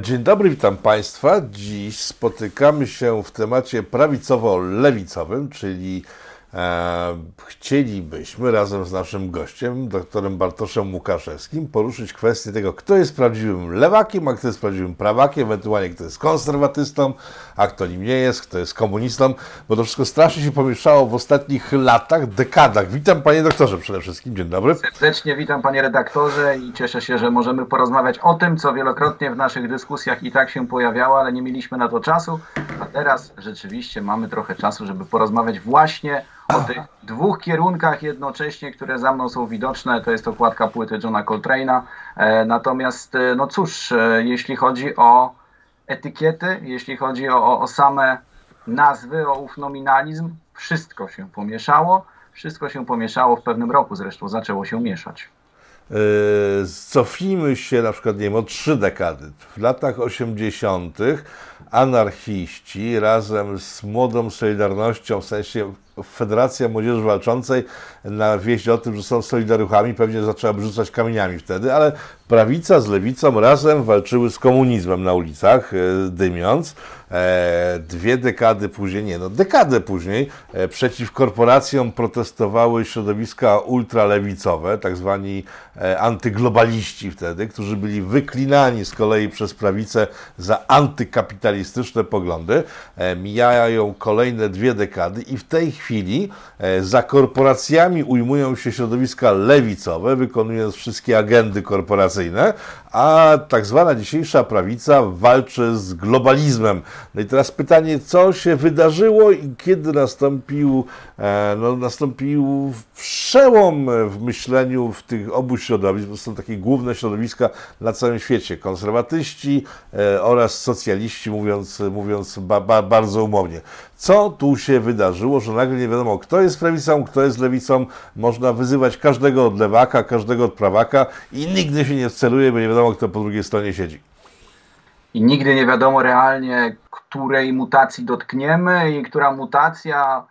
Dzień dobry, witam Państwa. Dziś spotykamy się w temacie prawicowo-lewicowym, czyli chcielibyśmy razem z naszym gościem, doktorem Bartoszem Łukaszewskim, poruszyć kwestię tego, kto jest prawdziwym lewakiem, a kto jest prawdziwym prawakiem, ewentualnie kto jest konserwatystą, a kto nim nie jest, kto jest komunistą, bo to wszystko strasznie się pomieszało w ostatnich latach, dekadach. Witam panie doktorze przede wszystkim, dzień dobry. Serdecznie witam panie redaktorze i cieszę się, że możemy porozmawiać o tym, co wielokrotnie w naszych dyskusjach i tak się pojawiało, ale nie mieliśmy na to czasu, a teraz rzeczywiście mamy trochę czasu, żeby porozmawiać właśnie o tych dwóch kierunkach jednocześnie, które za mną są widoczne. To jest okładka płyty Johna Coltrane'a. E, natomiast, e, no cóż, e, jeśli chodzi o etykiety, jeśli chodzi o, o same nazwy, o ów nominalizm, wszystko się pomieszało. Wszystko się pomieszało w pewnym roku, zresztą zaczęło się mieszać. Cofnijmy się na przykład, nie wiem, o trzy dekady. W latach 80. anarchiści razem z młodą Solidarnością, w sensie Federacja Młodzieży Walczącej na wieść o tym, że są solidaruchami, pewnie zaczęła rzucać kamieniami wtedy, ale prawica z lewicą razem walczyły z komunizmem na ulicach, e, dymiąc. E, dwie dekady później, nie no, dekadę później, e, przeciw korporacjom protestowały środowiska ultralewicowe, tak zwani antyglobaliści wtedy, którzy byli wyklinani z kolei przez prawicę za antykapitalistyczne poglądy. Mijają kolejne dwie dekady i w tej chwili za korporacjami ujmują się środowiska lewicowe, wykonując wszystkie agendy korporacyjne, a tak zwana dzisiejsza prawica walczy z globalizmem. No i teraz pytanie, co się wydarzyło i kiedy nastąpił, e, no, nastąpił przełom w myśleniu w tych obu środowisk, bo są takie główne środowiska na całym świecie, konserwatyści e, oraz socjaliści, mówiąc, mówiąc ba, ba, bardzo umownie. Co tu się wydarzyło, że nagle nie wiadomo, kto jest prawicą, kto jest lewicą, można wyzywać każdego od lewaka, każdego od prawaka i nigdy się nie wceluje, bo nie wiadomo, kto po drugiej stronie siedzi. I nigdy nie wiadomo realnie, której mutacji dotkniemy i która mutacja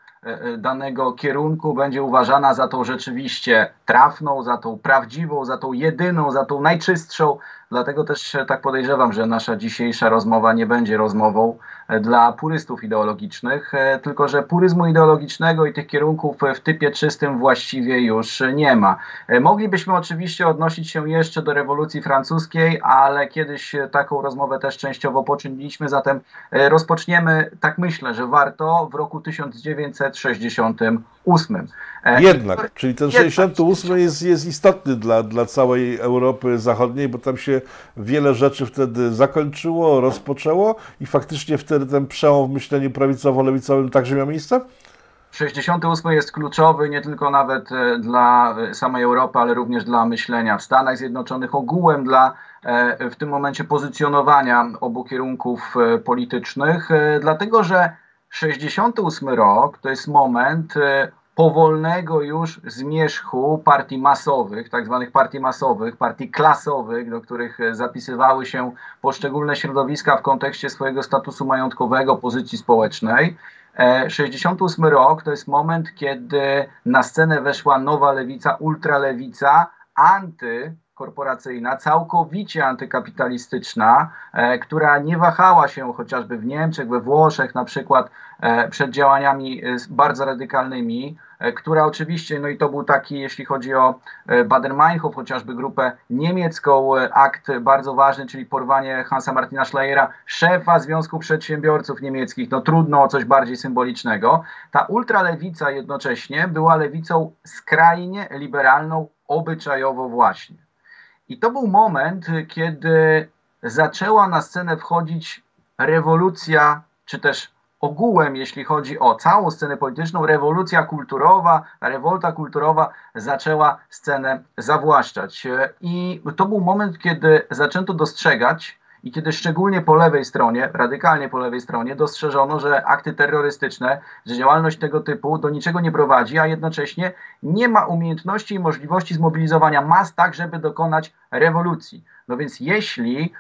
danego kierunku będzie uważana za tą rzeczywiście trafną, za tą prawdziwą, za tą jedyną, za tą najczystszą, Dlatego też tak podejrzewam, że nasza dzisiejsza rozmowa nie będzie rozmową e, dla purystów ideologicznych, e, tylko że puryzmu ideologicznego i tych kierunków w typie czystym właściwie już nie ma. E, moglibyśmy oczywiście odnosić się jeszcze do rewolucji francuskiej, ale kiedyś taką rozmowę też częściowo poczyniliśmy, zatem rozpoczniemy, tak myślę, że warto w roku 1968. Jednak, czyli ten 68 jest, jest istotny dla, dla całej Europy Zachodniej, bo tam się wiele rzeczy wtedy zakończyło, rozpoczęło i faktycznie wtedy ten przełom w myśleniu prawicowo-lewicowym także miał miejsce? 68 jest kluczowy nie tylko nawet e, dla e, samej Europy, ale również dla myślenia w Stanach Zjednoczonych, ogółem dla e, w tym momencie pozycjonowania obu kierunków politycznych, dlatego że 68 rok to jest moment powolnego już zmierzchu partii masowych, tak zwanych partii masowych, partii klasowych, do których zapisywały się poszczególne środowiska w kontekście swojego statusu majątkowego, pozycji społecznej. 68 e, rok to jest moment, kiedy na scenę weszła nowa lewica, ultralewica, anty korporacyjna, całkowicie antykapitalistyczna, e, która nie wahała się chociażby w Niemczech, we Włoszech na przykład e, przed działaniami e, bardzo radykalnymi, która oczywiście, no i to był taki, jeśli chodzi o Baden-Meinhof, chociażby grupę niemiecką, akt bardzo ważny, czyli porwanie Hansa Martina Schleiera, szefa Związku Przedsiębiorców Niemieckich, no trudno o coś bardziej symbolicznego. Ta ultralewica jednocześnie była lewicą skrajnie liberalną, obyczajowo właśnie. I to był moment, kiedy zaczęła na scenę wchodzić rewolucja, czy też ogółem, jeśli chodzi o całą scenę polityczną, rewolucja kulturowa, rewolta kulturowa zaczęła scenę zawłaszczać. I to był moment, kiedy zaczęto dostrzegać, i kiedy szczególnie po lewej stronie, radykalnie po lewej stronie, dostrzeżono, że akty terrorystyczne, że działalność tego typu do niczego nie prowadzi, a jednocześnie nie ma umiejętności i możliwości zmobilizowania mas tak, żeby dokonać rewolucji. No więc jeśli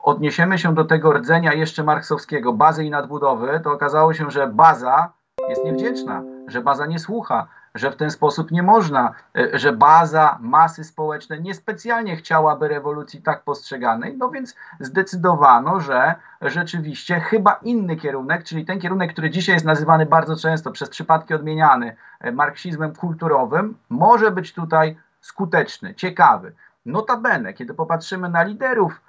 odniesiemy się do tego rdzenia jeszcze marksowskiego, bazy i nadbudowy, to okazało się, że baza jest niewdzięczna, że baza nie słucha, że w ten sposób nie można, e, że baza masy społeczne niespecjalnie chciałaby rewolucji tak postrzeganej, no więc zdecydowano, że rzeczywiście chyba inny kierunek, czyli ten kierunek, który dzisiaj jest nazywany bardzo często przez przypadki odmieniany e, marksizmem kulturowym, może być tutaj skuteczny, ciekawy. Notabene, kiedy popatrzymy na liderów,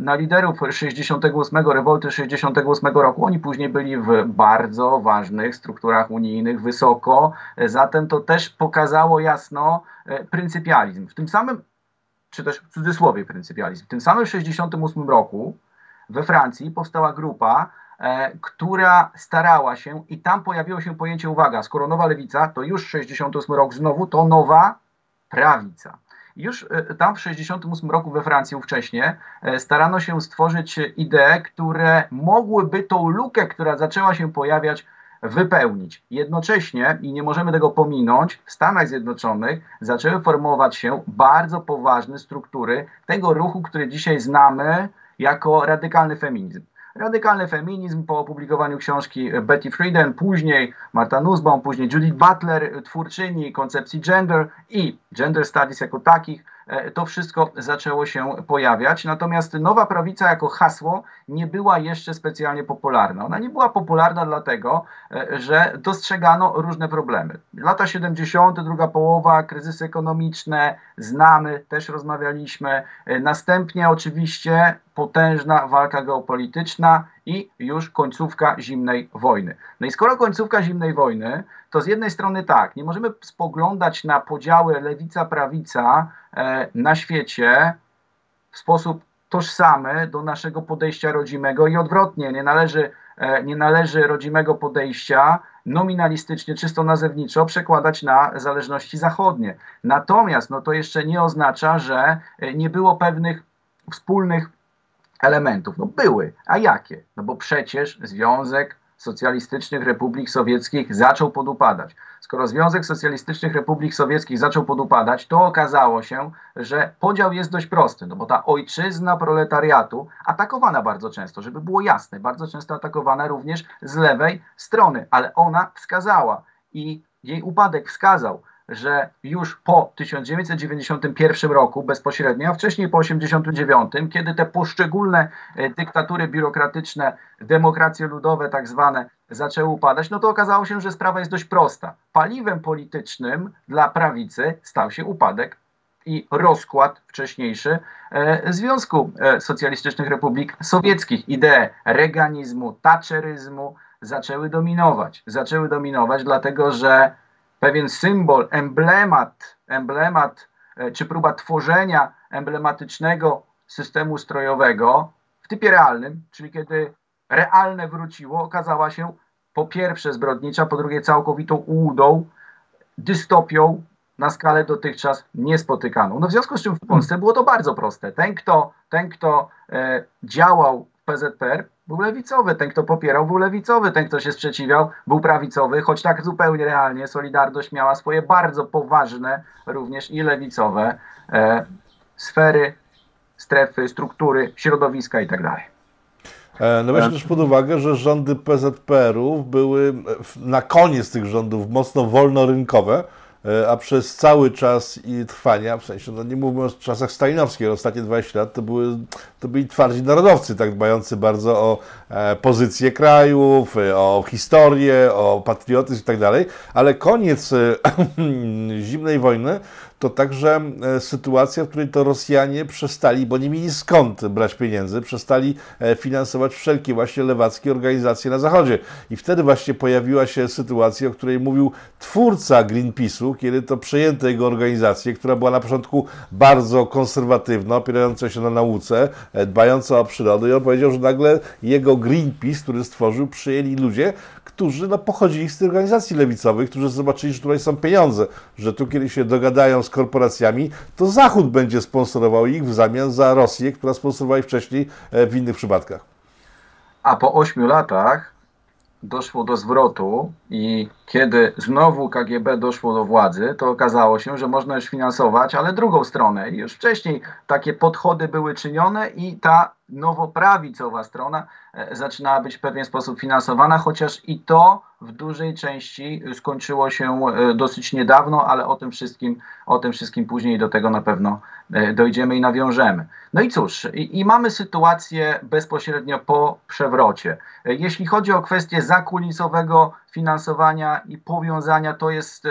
na liderów 68, rewolty 68 roku, oni później byli w bardzo ważnych strukturach unijnych, wysoko, e, zatem to też pokazało jasno e, pryncypializm. W tym samym, czy też w cudzysłowie pryncypializm, w tym samym 68 roku we Francji powstała grupa, która starała się i tam pojawiło się pojęcie, uwaga, skoro nowa lewica, to już 68 rok znowu, to nowa prawica. Już e, tam w 1968 roku we Francji ówcześnie e, starano się stworzyć idee, które mogłyby tą lukę, która zaczęła się pojawiać, wypełnić. Jednocześnie, i nie możemy tego pominąć, w Stanach Zjednoczonych zaczęły formować się bardzo poważne struktury tego ruchu, który dzisiaj znamy jako radykalny feminizm. Radykalny feminizm po opublikowaniu książki Betty Friedan, później Marta Nussbaum, później Judith Butler, twórczyni koncepcji gender i gender studies jako takich, E, to wszystko zaczęło się pojawiać. Natomiast nowa prawica jako hasło nie była jeszcze specjalnie popularna. Ona nie była popularna dlatego, e, że dostrzegano różne problemy. Lata 70., druga połowa, kryzysy ekonomiczne, znamy, też rozmawialiśmy. E, następnie oczywiście potężna walka geopolityczna i już końcówka zimnej wojny. No i skoro końcówka zimnej wojny, to z jednej strony tak, nie możemy spoglądać na podziały lewica-prawica e, na świecie w sposób tożsamy do naszego podejścia rodzimego i odwrotnie. Nie należy, e, nie należy rodzimego podejścia nominalistycznie, czysto nazewniczo przekładać na zależności zachodnie. Natomiast no, to jeszcze nie oznacza, że e, nie było pewnych wspólnych elementów. No były, a jakie? No bo przecież Związek Socjalistycznych Republik Sowieckich zaczął podupadać. Skoro Związek Socjalistycznych Republik Sowieckich zaczął podupadać, to okazało się, że podział jest dość prosty, no bo ta ojczyzna proletariatu atakowana bardzo często, żeby było jasne, bardzo często atakowana również z lewej strony, ale ona wskazała i jej upadek wskazał, że już po 1991 roku bezpośrednio, a wcześniej po 1989, kiedy te poszczególne e, dyktatury biurokratyczne, demokracje ludowe tak zwane zaczęły upadać, no to okazało się, że sprawa jest dość prosta. Paliwem politycznym dla prawicy stał się upadek i rozkład wcześniejszy e, Związku e, Socjalistycznych Republik Sowieckich. Idee reganizmu, taczeryzmu zaczęły dominować. Zaczęły dominować, dlatego że pewien symbol, emblemat, emblemat e, czy próba tworzenia emblematycznego systemu strojowego w typie realnym, czyli kiedy realne wróciło, okazała się po pierwsze zbrodnicza, po drugie całkowitą ułudą, dystopią na skalę dotychczas niespotykaną. No w związku z czym w Polsce było to bardzo proste. Ten, kto, ten, kto e, działał w PZPR, był lewicowy. Ten, kto popierał, był lewicowy. Ten, kto się sprzeciwiał, był prawicowy, choć tak zupełnie realnie Solidarność miała swoje bardzo poważne, również i lewicowe e, sfery, strefy, struktury, środowiska itd. Tak e, no weźmy też pod uwagę, że rządy PZPR-ów były na koniec tych rządów mocno wolnorynkowe, E, a przez cały czas i trwania, w sensie, no nie mówmy o czasach stalinowskich, ostatnie 20 lat to, były, to byli twardzi narodowcy, tak dbający bardzo o e, pozycję krajów, e, o historię, o patriotyzm i tak dalej, ale koniec e, zimnej wojny to także e, sytuacja, w której to Rosjanie przestali, bo nie mieli skąd brać pieniędzy, przestali e, finansować wszelkie właśnie lewackie organizacje na Zachodzie. I wtedy właśnie pojawiła się sytuacja, o której mówił twórca Greenpeace'u, kiedy to przejęto jego organizację, która była na początku bardzo konserwatywna, opierająca się na nauce, e, dbająca o przyrodę i on powiedział, że nagle jego Greenpeace, który stworzył, przyjęli ludzie, którzy no, pochodzili z tych organizacji lewicowych, którzy zobaczyli, że tutaj są pieniądze, że tu kiedy się dogadają z korporacjami, to Zachód będzie sponsorował ich w zamian za Rosję, która sponsorowała ich wcześniej e, w innych przypadkach. A po ośmiu latach doszło do zwrotu i kiedy znowu KGB doszło do władzy, to okazało się, że można już finansować, ale drugą stronę. Już wcześniej takie podchody były czynione i ta nowoprawicowa strona e, zaczynała być w pewien sposób finansowana, chociaż i to w dużej części skończyło się e, dosyć niedawno, ale o tym wszystkim, o tym wszystkim później do tego na pewno e, dojdziemy i nawiążemy. No i cóż, i, i mamy sytuację bezpośrednio po przewrocie. Jeśli chodzi o kwestię zakulisowego finansowania i powiązania, to jest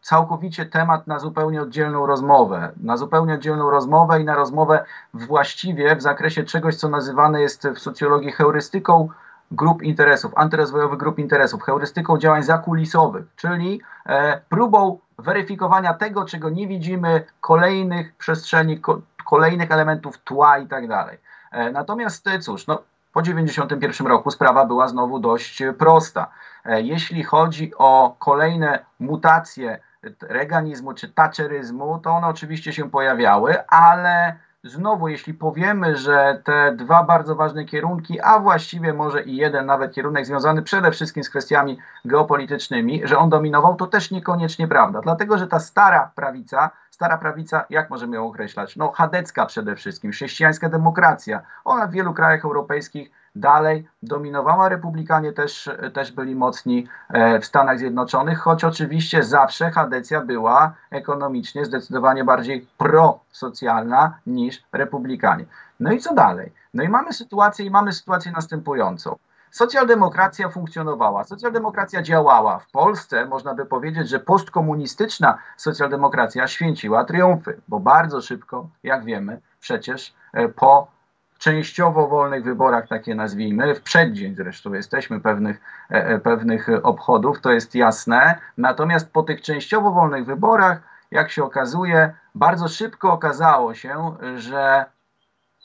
całkowicie temat na zupełnie oddzielną rozmowę. Na zupełnie oddzielną rozmowę i na rozmowę właściwie w zakresie czegoś, co nazywane jest w socjologii heurystyką grup interesów, antyrozwojowych grup interesów, heurystyką działań zakulisowych, czyli e, próbą weryfikowania tego, czego nie widzimy, kolejnych przestrzeni, ko, kolejnych elementów tła i tak dalej. E, natomiast e, cóż, no, po 1991 roku sprawa była znowu dość prosta. E, jeśli chodzi o kolejne mutacje reganizmu czy taczeryzmu, to one oczywiście się pojawiały, ale znowu, jeśli powiemy, że te dwa bardzo ważne kierunki, a właściwie może i jeden nawet kierunek związany przede wszystkim z kwestiami geopolitycznymi, że on dominował, to też niekoniecznie prawda. Dlatego, że ta stara prawica, stara prawica, jak możemy ją określać? No, chadecka przede wszystkim, chrześcijańska demokracja. Ona w wielu krajach europejskich dalej dominowała. Republikanie też, też byli mocni e, w Stanach Zjednoczonych, choć oczywiście zawsze Hadecja była ekonomicznie zdecydowanie bardziej prosocjalna niż republikanie. No i co dalej? No i mamy sytuację i mamy sytuację następującą. Socjaldemokracja funkcjonowała, socjaldemokracja działała. W Polsce można by powiedzieć, że postkomunistyczna socjaldemokracja święciła triumfy, bo bardzo szybko, jak wiemy, przecież e, po częściowo wolnych wyborach, takie nazwijmy, w przeddzień zresztą jesteśmy pewnych, e, e, pewnych obchodów, to jest jasne. Natomiast po tych częściowo wolnych wyborach, jak się okazuje, bardzo szybko okazało się, że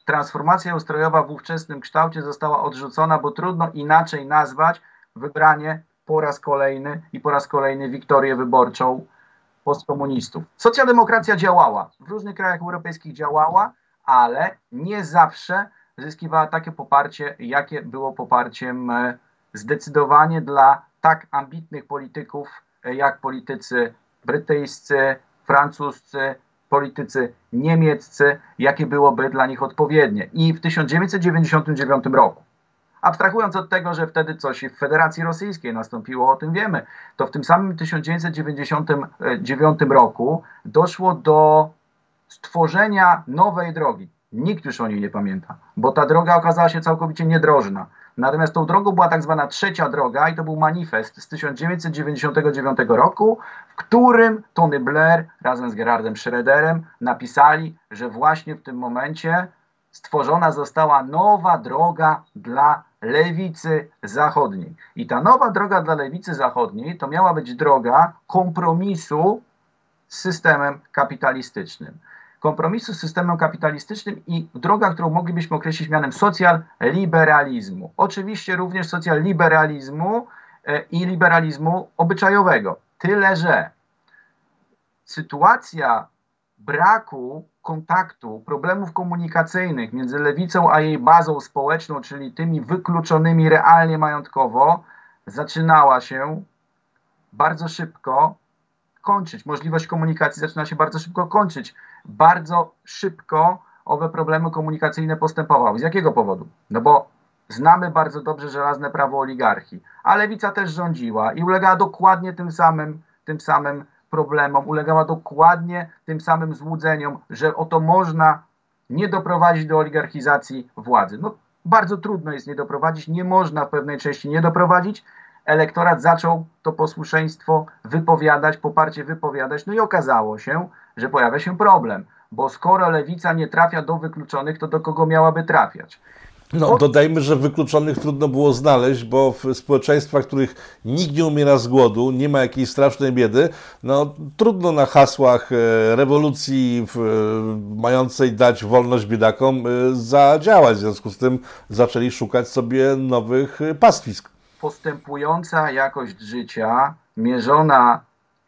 transformacja ustrojowa w ówczesnym kształcie została odrzucona, bo trudno inaczej nazwać wybranie po raz kolejny i po raz kolejny wiktorię wyborczą postkomunistów. Socjaldemokracja działała, w różnych krajach europejskich działała, ale nie zawsze zyskiwała takie poparcie, jakie było poparciem e, zdecydowanie dla tak ambitnych polityków, e, jak politycy brytyjscy, francuscy, politycy niemieccy, jakie byłoby dla nich odpowiednie. I w 1999 roku, abstrahując od tego, że wtedy coś w Federacji Rosyjskiej nastąpiło, o tym wiemy, to w tym samym 1999 roku doszło do stworzenia nowej drogi. Nikt już o niej nie pamięta, bo ta droga okazała się całkowicie niedrożna. Natomiast tą drogą była tak zwana trzecia droga i to był manifest z 1999 roku, w którym Tony Blair razem z Gerardem Schroederem napisali, że właśnie w tym momencie stworzona została nowa droga dla lewicy zachodniej. I ta nowa droga dla lewicy zachodniej to miała być droga kompromisu z systemem kapitalistycznym kompromisu z systemem kapitalistycznym i droga, którą moglibyśmy określić mianem socjal-liberalizmu. Oczywiście również socjal-liberalizmu e, i liberalizmu obyczajowego. Tyle, że sytuacja braku kontaktu, problemów komunikacyjnych między lewicą a jej bazą społeczną, czyli tymi wykluczonymi realnie majątkowo, zaczynała się bardzo szybko kończyć. Możliwość komunikacji zaczyna się bardzo szybko kończyć. Bardzo szybko owe problemy komunikacyjne postępowały. Z jakiego powodu? No bo znamy bardzo dobrze żelazne prawo oligarchii, a lewica też rządziła i ulegała dokładnie tym samym, tym samym problemom, ulegała dokładnie tym samym złudzeniom, że oto można nie doprowadzić do oligarchizacji władzy. No, bardzo trudno jest nie doprowadzić, nie można w pewnej części nie doprowadzić, elektorat zaczął to posłuszeństwo wypowiadać, poparcie wypowiadać, no i okazało się, że pojawia się problem, bo skoro lewica nie trafia do wykluczonych, to do kogo miałaby trafiać? No, dodajmy, że wykluczonych trudno było znaleźć, bo w społeczeństwach, w których nikt nie umiera z głodu, nie ma jakiejś strasznej biedy, no trudno na hasłach e, rewolucji w, e, mającej dać wolność biedakom e, zadziałać. W związku z tym zaczęli szukać sobie nowych pastwisk postępująca jakość życia mierzona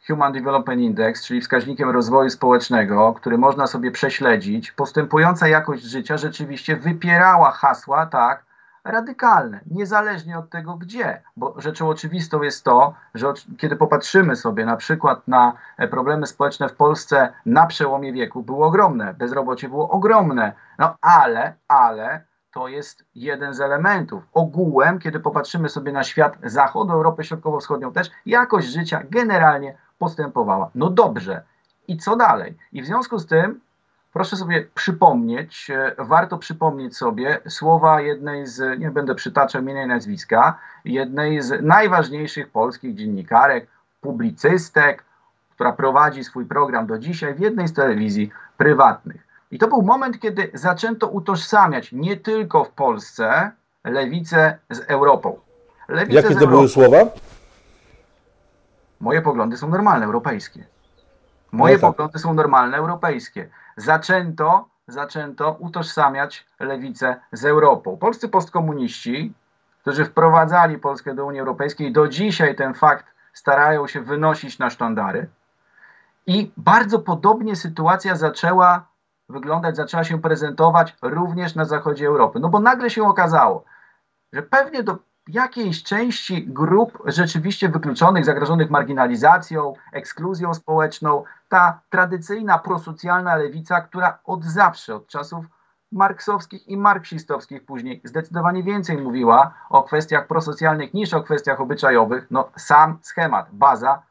Human Development Index, czyli wskaźnikiem rozwoju społecznego, który można sobie prześledzić, postępująca jakość życia rzeczywiście wypierała hasła tak radykalne, niezależnie od tego gdzie, bo rzeczą oczywistą jest to, że kiedy popatrzymy sobie na przykład na e, problemy społeczne w Polsce na przełomie wieku, było ogromne, bezrobocie było ogromne, no ale, ale to jest jeden z elementów. Ogółem, kiedy popatrzymy sobie na świat zachodu, Europę Środkowo-Wschodnią też, jakość życia generalnie postępowała. No dobrze. I co dalej? I w związku z tym proszę sobie przypomnieć, e, warto przypomnieć sobie słowa jednej z, nie będę przytaczał imienia i nazwiska, jednej z najważniejszych polskich dziennikarek, publicystek, która prowadzi swój program do dzisiaj w jednej z telewizji prywatnych. I to był moment, kiedy zaczęto utożsamiać nie tylko w Polsce lewicę z Europą. Lewicę Jakie to Europą. były słowa? Moje poglądy są normalne, europejskie. Moje no tak. poglądy są normalne, europejskie. Zaczęto, zaczęto utożsamiać lewicę z Europą. Polscy postkomuniści, którzy wprowadzali Polskę do Unii Europejskiej, do dzisiaj ten fakt starają się wynosić na sztandary. I bardzo podobnie sytuacja zaczęła wyglądać, zaczęła się prezentować również na zachodzie Europy. No bo nagle się okazało, że pewnie do jakiejś części grup rzeczywiście wykluczonych, zagrożonych marginalizacją, ekskluzją społeczną, ta tradycyjna prosocjalna lewica, która od zawsze, od czasów marksowskich i marksistowskich później zdecydowanie więcej mówiła o kwestiach prosocjalnych niż o kwestiach obyczajowych, no sam schemat, baza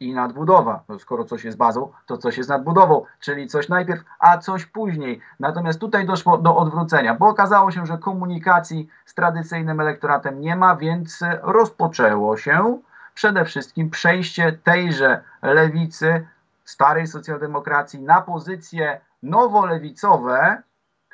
i nadbudowa. No, skoro coś jest bazą, to coś jest nadbudową, czyli coś najpierw, a coś później. Natomiast tutaj doszło do odwrócenia, bo okazało się, że komunikacji z tradycyjnym elektoratem nie ma, więc rozpoczęło się przede wszystkim przejście tejże lewicy, starej socjaldemokracji na pozycje nowolewicowe,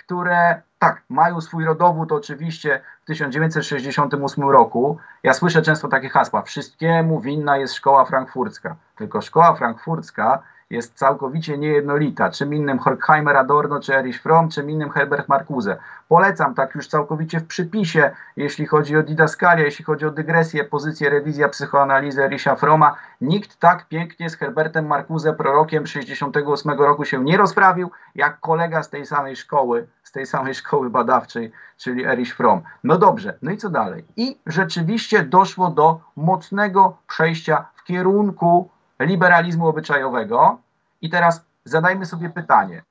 które tak, mają swój rodowód oczywiście w 1968 roku. Ja słyszę często takie hasła: wszystkiemu winna jest szkoła frankfurcka. Tylko szkoła frankfurcka jest całkowicie niejednolita. Czym innym Horkheimer Adorno, czy Erich Fromm, czym innym Herbert Marcuse. Polecam tak już całkowicie w przypisie, jeśli chodzi o didaskalię, jeśli chodzi o dygresję, pozycję, rewizja psychoanalizy Ericha Froma. Nikt tak pięknie z Herbertem Marcuse, prorokiem 68 roku się nie rozprawił, jak kolega z tej samej szkoły, z tej samej szkoły badawczej, czyli Erich Fromm. No dobrze, no i co dalej? I rzeczywiście doszło do mocnego przejścia w kierunku liberalizmu obyczajowego. I teraz zadajmy sobie pytanie,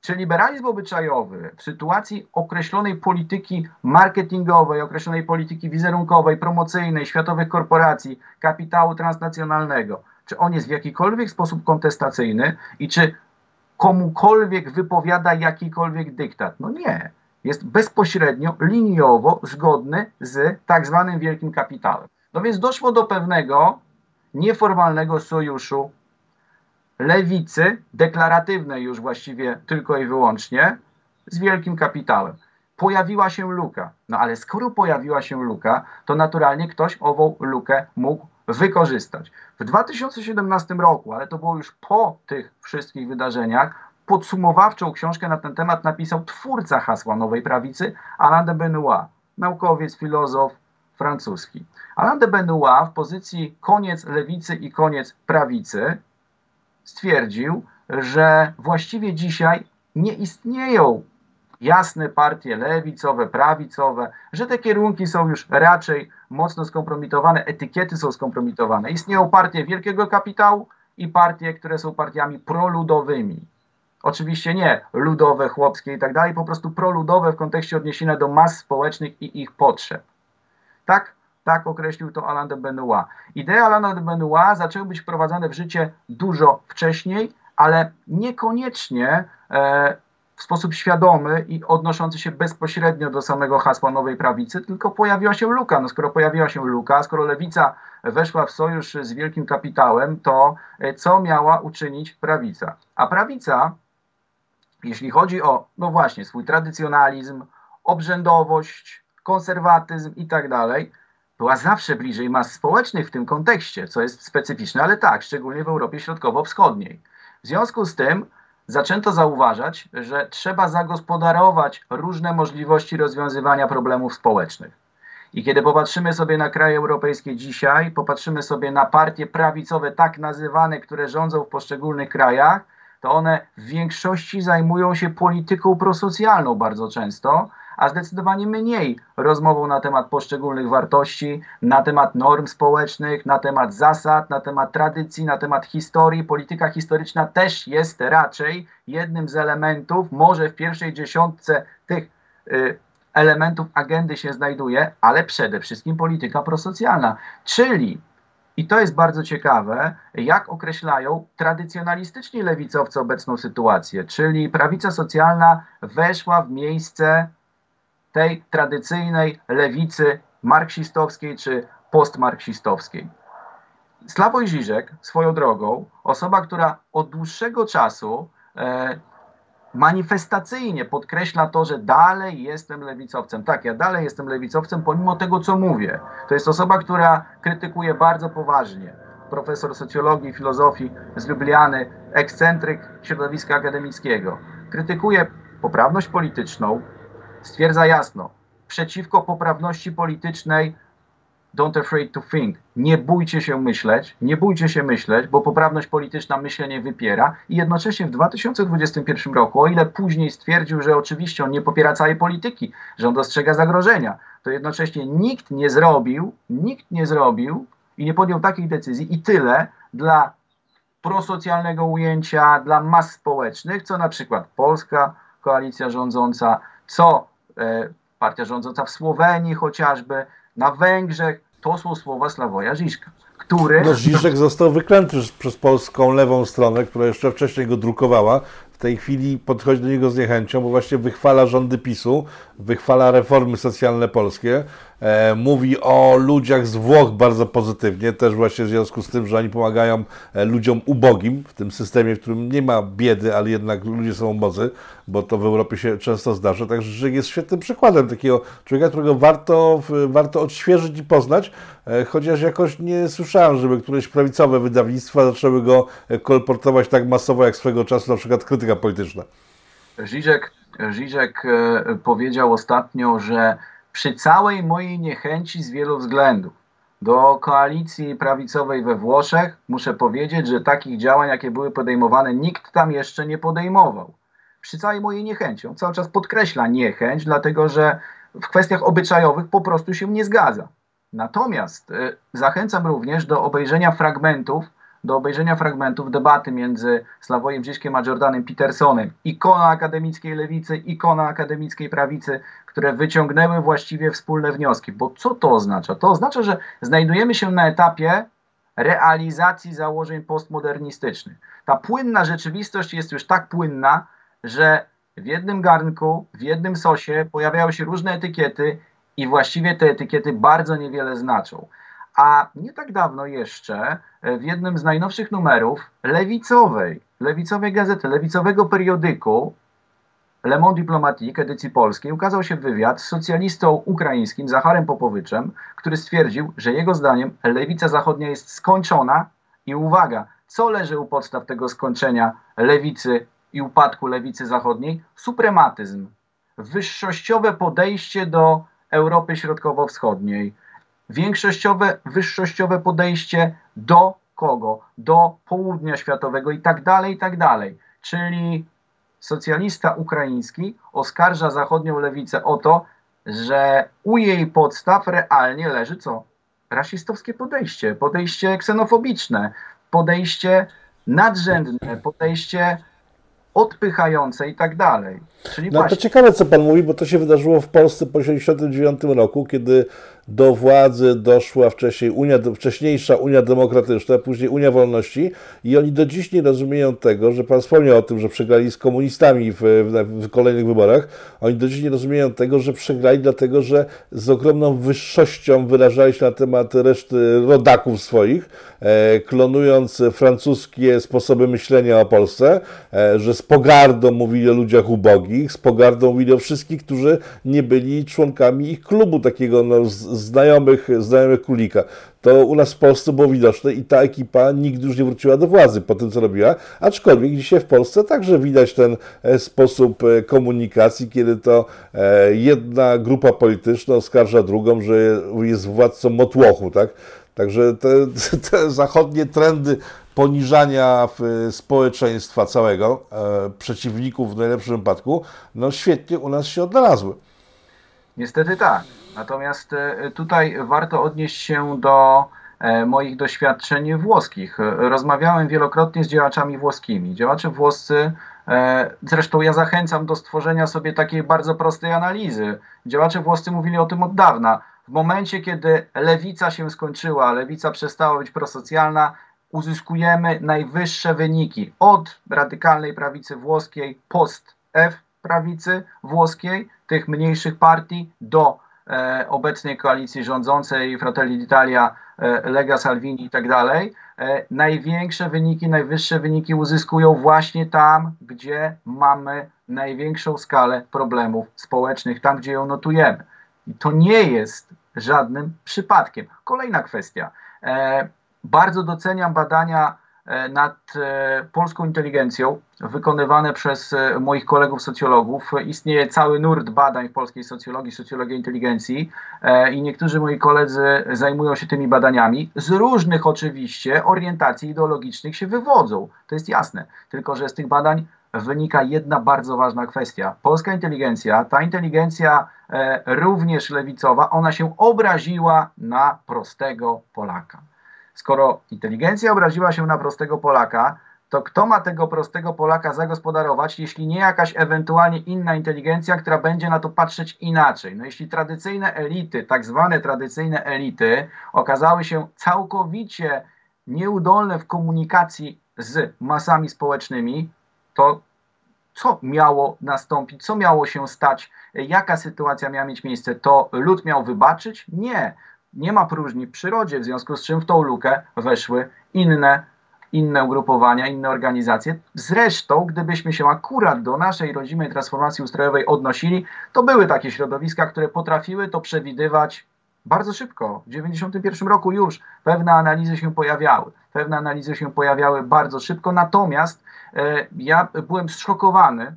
czy liberalizm obyczajowy w sytuacji określonej polityki marketingowej, określonej polityki wizerunkowej, promocyjnej, światowych korporacji, kapitału transnacjonalnego, czy on jest w jakikolwiek sposób kontestacyjny i czy komukolwiek wypowiada jakikolwiek dyktat? No nie. Jest bezpośrednio, liniowo zgodny z tak zwanym wielkim kapitałem. No więc doszło do pewnego nieformalnego sojuszu lewicy, deklaratywnej już właściwie tylko i wyłącznie, z wielkim kapitałem. Pojawiła się luka. No ale skoro pojawiła się luka, to naturalnie ktoś ową lukę mógł wykorzystać. W 2017 roku, ale to było już po tych wszystkich wydarzeniach, podsumowawczą książkę na ten temat napisał twórca hasła Nowej Prawicy, Alain de Benoit, naukowiec, filozof, francuski. Alain de Benoit w pozycji koniec lewicy i koniec prawicy stwierdził, że właściwie dzisiaj nie istnieją jasne partie lewicowe, prawicowe, że te kierunki są już raczej mocno skompromitowane, etykiety są skompromitowane. Istnieją partie wielkiego kapitału i partie, które są partiami proludowymi. Oczywiście nie ludowe, chłopskie i tak dalej, po prostu proludowe w kontekście odniesienia do mas społecznych i ich potrzeb. Tak, tak określił to Alain de Benoit. Idee Alain de Benoit zaczęły być wprowadzane w życie dużo wcześniej, ale niekoniecznie e, w sposób świadomy i odnoszący się bezpośrednio do samego hasła nowej prawicy, tylko pojawiła się luka. No skoro pojawiła się luka, skoro lewica weszła w sojusz z wielkim kapitałem, to e, co miała uczynić prawica? A prawica, jeśli chodzi o, no właśnie, swój tradycjonalizm, obrzędowość, konserwatyzm i tak dalej, była zawsze bliżej mas społecznych w tym kontekście, co jest specyficzne, ale tak, szczególnie w Europie Środkowo-Wschodniej. W związku z tym zaczęto zauważać, że trzeba zagospodarować różne możliwości rozwiązywania problemów społecznych. I kiedy popatrzymy sobie na kraje europejskie dzisiaj, popatrzymy sobie na partie prawicowe, tak nazywane, które rządzą w poszczególnych krajach, to one w większości zajmują się polityką prosocjalną bardzo często, a zdecydowanie mniej rozmową na temat poszczególnych wartości, na temat norm społecznych, na temat zasad, na temat tradycji, na temat historii. Polityka historyczna też jest raczej jednym z elementów, może w pierwszej dziesiątce tych y, elementów agendy się znajduje, ale przede wszystkim polityka prosocjalna, czyli i to jest bardzo ciekawe, jak określają tradycjonalistyczni lewicowcy obecną sytuację, czyli prawica socjalna weszła w miejsce tej tradycyjnej lewicy marksistowskiej czy postmarksistowskiej. Sławoj Žižek, swoją drogą, osoba, która od dłuższego czasu e, manifestacyjnie podkreśla to, że dalej jestem lewicowcem. Tak, ja dalej jestem lewicowcem, pomimo tego, co mówię. To jest osoba, która krytykuje bardzo poważnie. Profesor socjologii i filozofii z Lubliany, ekscentryk środowiska akademickiego. Krytykuje poprawność polityczną, stwierdza jasno, przeciwko poprawności politycznej don't afraid to think. Nie bójcie się myśleć, nie bójcie się myśleć, bo poprawność polityczna myślenie wypiera i jednocześnie w 2021 roku, o ile później stwierdził, że oczywiście on nie popiera całej polityki, że on dostrzega zagrożenia, to jednocześnie nikt nie zrobił, nikt nie zrobił i nie podjął takiej decyzji i tyle dla prosocjalnego ujęcia, dla mas społecznych, co na przykład Polska, koalicja rządząca, co partia rządząca w Słowenii chociażby, na Węgrzech, to są słowa Sławoja Żiżka, który... No, Żiżek został wyklęty przez polską lewą stronę, która jeszcze wcześniej go drukowała. W tej chwili podchodzi do niego z niechęcią, bo właśnie wychwala rządy PiSu, wychwala reformy socjalne polskie, e, mówi o ludziach z Włoch bardzo pozytywnie, też właśnie w związku z tym, że oni pomagają e, ludziom ubogim w tym systemie, w którym nie ma biedy, ale jednak ludzie są ubodzy, bo to w Europie się często zdarza. Także Żyk jest świetnym przykładem takiego człowieka, którego warto, warto odświeżyć i poznać, e, chociaż jakoś nie słyszałem, żeby któreś prawicowe wydawnictwa zaczęły go e, kolportować tak masowo, jak swego czasu na przykład krytyka polityczna. Żyżek, Żyżek e, powiedział ostatnio, że przy całej mojej niechęci z wielu względów do koalicji prawicowej we Włoszech, muszę powiedzieć, że takich działań, jakie były podejmowane, nikt tam jeszcze nie podejmował. Przy całej mojej niechęci. On cały czas podkreśla niechęć, dlatego że w kwestiach obyczajowych po prostu się nie zgadza. Natomiast y, zachęcam również do obejrzenia fragmentów do obejrzenia fragmentów debaty między Sławojem Żyżkiem a Jordanem Petersonem, ikona akademickiej lewicy, ikona akademickiej prawicy, które wyciągnęły właściwie wspólne wnioski. Bo co to oznacza? To oznacza, że znajdujemy się na etapie realizacji założeń postmodernistycznych. Ta płynna rzeczywistość jest już tak płynna, że w jednym garnku, w jednym sosie pojawiają się różne etykiety i właściwie te etykiety bardzo niewiele znaczą. A nie tak dawno jeszcze e, w jednym z najnowszych numerów lewicowej, lewicowej gazety, lewicowego periodyku Le Monde Diplomatique edycji polskiej ukazał się wywiad z socjalistą ukraińskim Zacharem Popowyczem, który stwierdził, że jego zdaniem lewica zachodnia jest skończona i uwaga, co leży u podstaw tego skończenia lewicy i upadku lewicy zachodniej? Suprematyzm, wyższościowe podejście do Europy Środkowo-Wschodniej, większościowe, wyższościowe podejście do kogo? Do południa światowego i tak dalej, i tak dalej. Czyli socjalista ukraiński oskarża zachodnią lewicę o to, że u jej podstaw realnie leży co? Rasistowskie podejście, podejście ksenofobiczne, podejście nadrzędne, podejście odpychające i tak dalej. Czyli no właśnie... to ciekawe, co Pan mówi, bo to się wydarzyło w Polsce po 1989 roku, kiedy do władzy doszła wcześniej Unia, wcześniejsza Unia Demokratyczna, później Unia Wolności i oni do dziś nie rozumieją tego, że Pan wspomniał o tym, że przegrali z komunistami w, w, w kolejnych wyborach. Oni do dziś nie rozumieją tego, że przegrali dlatego, że z ogromną wyższością wyrażali się na temat reszty rodaków swoich, e, klonując francuskie sposoby myślenia o Polsce, e, że z pogardą mówili o ludziach ubogich, z pogardą mówili o wszystkich, którzy nie byli członkami ich klubu takiego no, znajomych, znajomych królika. To u nas w Polsce było widoczne i ta ekipa nigdy już nie wróciła do władzy po tym, co robiła, aczkolwiek dzisiaj w Polsce także widać ten e, sposób e, komunikacji, kiedy to e, jedna grupa polityczna oskarża drugą, że jest władcą motłochu, tak? Także te, te zachodnie trendy poniżania społeczeństwa całego, przeciwników w najlepszym wypadku, no świetnie u nas się odnalazły. Niestety tak. Natomiast e, tutaj warto odnieść się do e, moich doświadczeń włoskich. Rozmawiałem wielokrotnie z działaczami włoskimi. Działacze włoscy E, zresztą ja zachęcam do stworzenia sobie takiej bardzo prostej analizy. Działacze włoscy mówili o tym od dawna. W momencie, kiedy lewica się skończyła, lewica przestała być prosocjalna, uzyskujemy najwyższe wyniki od radykalnej prawicy włoskiej, post F prawicy włoskiej, tych mniejszych partii, do obecnej koalicji rządzącej Fratelli d'Italia, e, Lega Salvini i tak dalej. E, największe wyniki, najwyższe wyniki uzyskują właśnie tam, gdzie mamy największą skalę problemów społecznych, tam, gdzie ją notujemy. I to nie jest żadnym przypadkiem. Kolejna kwestia. E, bardzo doceniam badania e, nad e, polską inteligencją wykonywane przez e, moich kolegów socjologów. Istnieje cały nurt badań w polskiej socjologii, socjologii inteligencji i niektórzy moi koledzy zajmują się tymi badaniami. Z różnych oczywiście orientacji ideologicznych się wywodzą. To jest jasne. Tylko, że z tych badań wynika jedna bardzo ważna kwestia. Polska inteligencja, ta inteligencja również lewicowa, ona się obraziła na prostego Polaka. Skoro inteligencja obraziła się na prostego Polaka, to kto ma tego prostego Polaka zagospodarować, jeśli nie jakaś ewentualnie inna inteligencja, która będzie na to patrzeć inaczej? No jeśli tradycyjne elity, tak zwane tradycyjne elity, okazały się całkowicie nieudolne w komunikacji z masami społecznymi, to co miało nastąpić, co miało się stać, jaka sytuacja miała mieć miejsce? To lud miał wybaczyć? Nie nie ma próżni w przyrodzie, w związku z czym w tą lukę weszły inne, inne ugrupowania, inne organizacje. Zresztą, gdybyśmy się akurat do naszej rodzimej transformacji ustrojowej odnosili, to były takie środowiska, które potrafiły to przewidywać bardzo szybko. W 1991 roku już pewne analizy się pojawiały. Pewne analizy się pojawiały bardzo szybko, natomiast e, ja byłem zszokowany,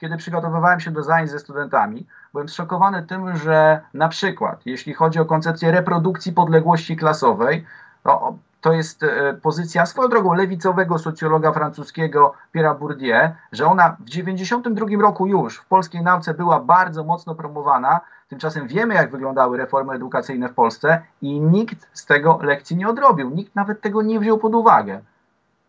kiedy przygotowywałem się do zajęć ze studentami, byłem zszokowany tym, że na przykład, jeśli chodzi o koncepcję reprodukcji podległości klasowej, to, to jest e, pozycja swoją drogą lewicowego socjologa francuskiego Pierre'a Bourdieu, że ona w 1992 roku już w polskiej nauce była bardzo mocno promowana. Tymczasem wiemy, jak wyglądały reformy edukacyjne w Polsce i nikt z tego lekcji nie odrobił. Nikt nawet tego nie wziął pod uwagę,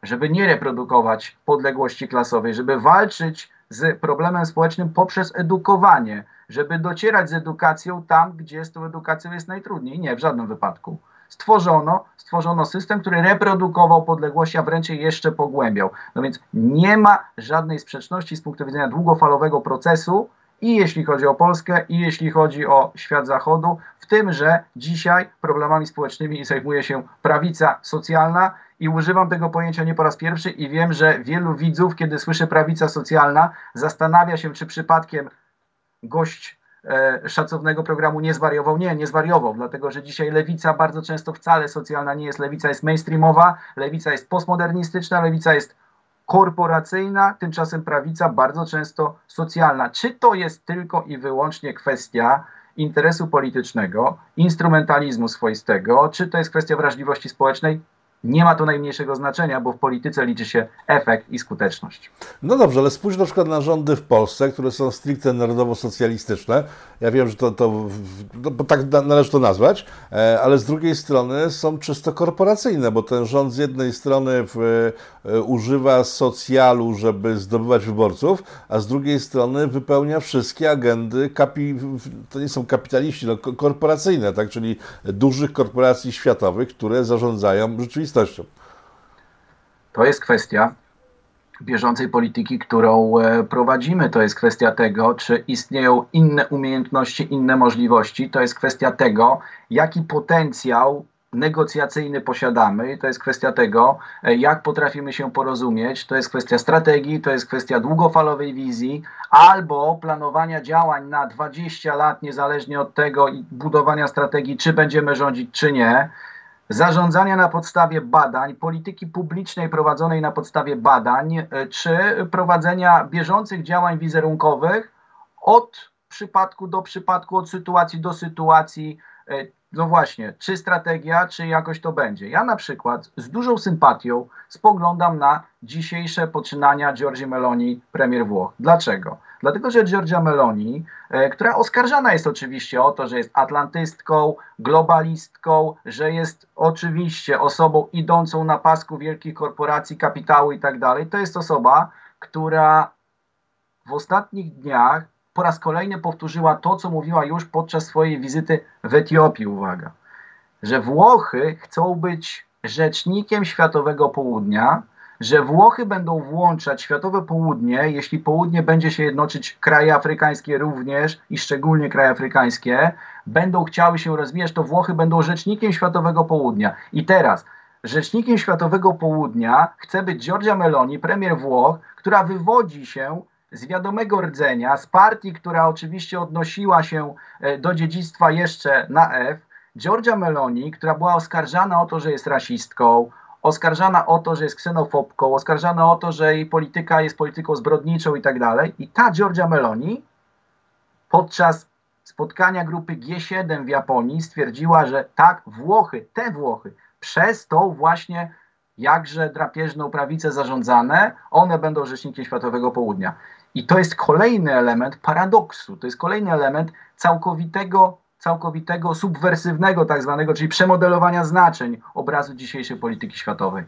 żeby nie reprodukować podległości klasowej, żeby walczyć z problemem społecznym poprzez edukowanie, żeby docierać z edukacją tam, gdzie z tą edukacją jest najtrudniej. Nie, w żadnym wypadku. Stworzono, stworzono system, który reprodukował podległości, a wręcz je jeszcze pogłębiał. No więc nie ma żadnej sprzeczności z punktu widzenia długofalowego procesu i jeśli chodzi o Polskę, i jeśli chodzi o świat zachodu, w tym, że dzisiaj problemami społecznymi zajmuje się prawica socjalna i używam tego pojęcia nie po raz pierwszy i wiem, że wielu widzów, kiedy słyszy prawica socjalna, zastanawia się, czy przypadkiem gość e, szacownego programu nie zwariował. Nie, nie zwariował, dlatego że dzisiaj lewica bardzo często wcale socjalna nie jest. Lewica jest mainstreamowa, lewica jest postmodernistyczna, lewica jest korporacyjna, tymczasem prawica bardzo często socjalna. Czy to jest tylko i wyłącznie kwestia interesu politycznego, instrumentalizmu swoistego, czy to jest kwestia wrażliwości społecznej? Nie ma to najmniejszego znaczenia, bo w polityce liczy się efekt i skuteczność. No dobrze, ale spójrz na przykład na rządy w Polsce, które są stricte narodowo-socjalistyczne. Ja wiem, że to, to no, bo tak należy to nazwać, e, ale z drugiej strony są czysto korporacyjne, bo ten rząd z jednej strony w, e, używa socjalu, żeby zdobywać wyborców, a z drugiej strony wypełnia wszystkie agendy, kapi, to nie są kapitaliści, no, korporacyjne, tak, czyli dużych korporacji światowych, które zarządzają rzeczywistością rzeczywistością. To jest kwestia bieżącej polityki, którą e, prowadzimy. To jest kwestia tego, czy istnieją inne umiejętności, inne możliwości. To jest kwestia tego, jaki potencjał negocjacyjny posiadamy. To jest kwestia tego, e, jak potrafimy się porozumieć. To jest kwestia strategii, to jest kwestia długofalowej wizji albo planowania działań na 20 lat, niezależnie od tego i budowania strategii, czy będziemy rządzić, czy nie zarządzania na podstawie badań, polityki publicznej prowadzonej na podstawie badań, e, czy prowadzenia bieżących działań wizerunkowych od przypadku do przypadku, od sytuacji do sytuacji. No właśnie, czy strategia, czy jakoś to będzie. Ja na przykład z dużą sympatią spoglądam na dzisiejsze poczynania Giorgi Meloni, premier Włoch. Dlaczego? Dlatego, że Giorgia Meloni, e, która oskarżana jest oczywiście o to, że jest atlantystką, globalistką, że jest oczywiście osobą idącą na pasku wielkich korporacji, kapitału i tak dalej, to jest osoba, która w ostatnich dniach po raz kolejny powtórzyła to, co mówiła już podczas swojej wizyty w Etiopii, uwaga, że Włochy chcą być rzecznikiem Światowego Południa, że Włochy będą włączać Światowe Południe, jeśli Południe będzie się jednoczyć, kraje afrykańskie również i szczególnie kraje afrykańskie, będą chciały się rozwijać, to Włochy będą rzecznikiem Światowego Południa. I teraz rzecznikiem Światowego Południa chce być Giorgia Meloni, premier Włoch, która wywodzi się z wiadomego rdzenia, z partii, która oczywiście odnosiła się e, do dziedzictwa jeszcze na F, Giorgia Meloni, która była oskarżana o to, że jest rasistką, oskarżana o to, że jest ksenofobką, oskarżana o to, że jej polityka jest polityką zbrodniczą i tak dalej. I ta Giorgia Meloni podczas spotkania grupy G7 w Japonii stwierdziła, że tak, Włochy, te Włochy, przez tą właśnie jakże drapieżną prawicę zarządzane, one będą rzecznikiem Światowego Południa. I to jest kolejny element paradoksu, to jest kolejny element całkowitego całkowitego, subwersywnego tak zwanego, czyli przemodelowania znaczeń obrazu dzisiejszej polityki światowej.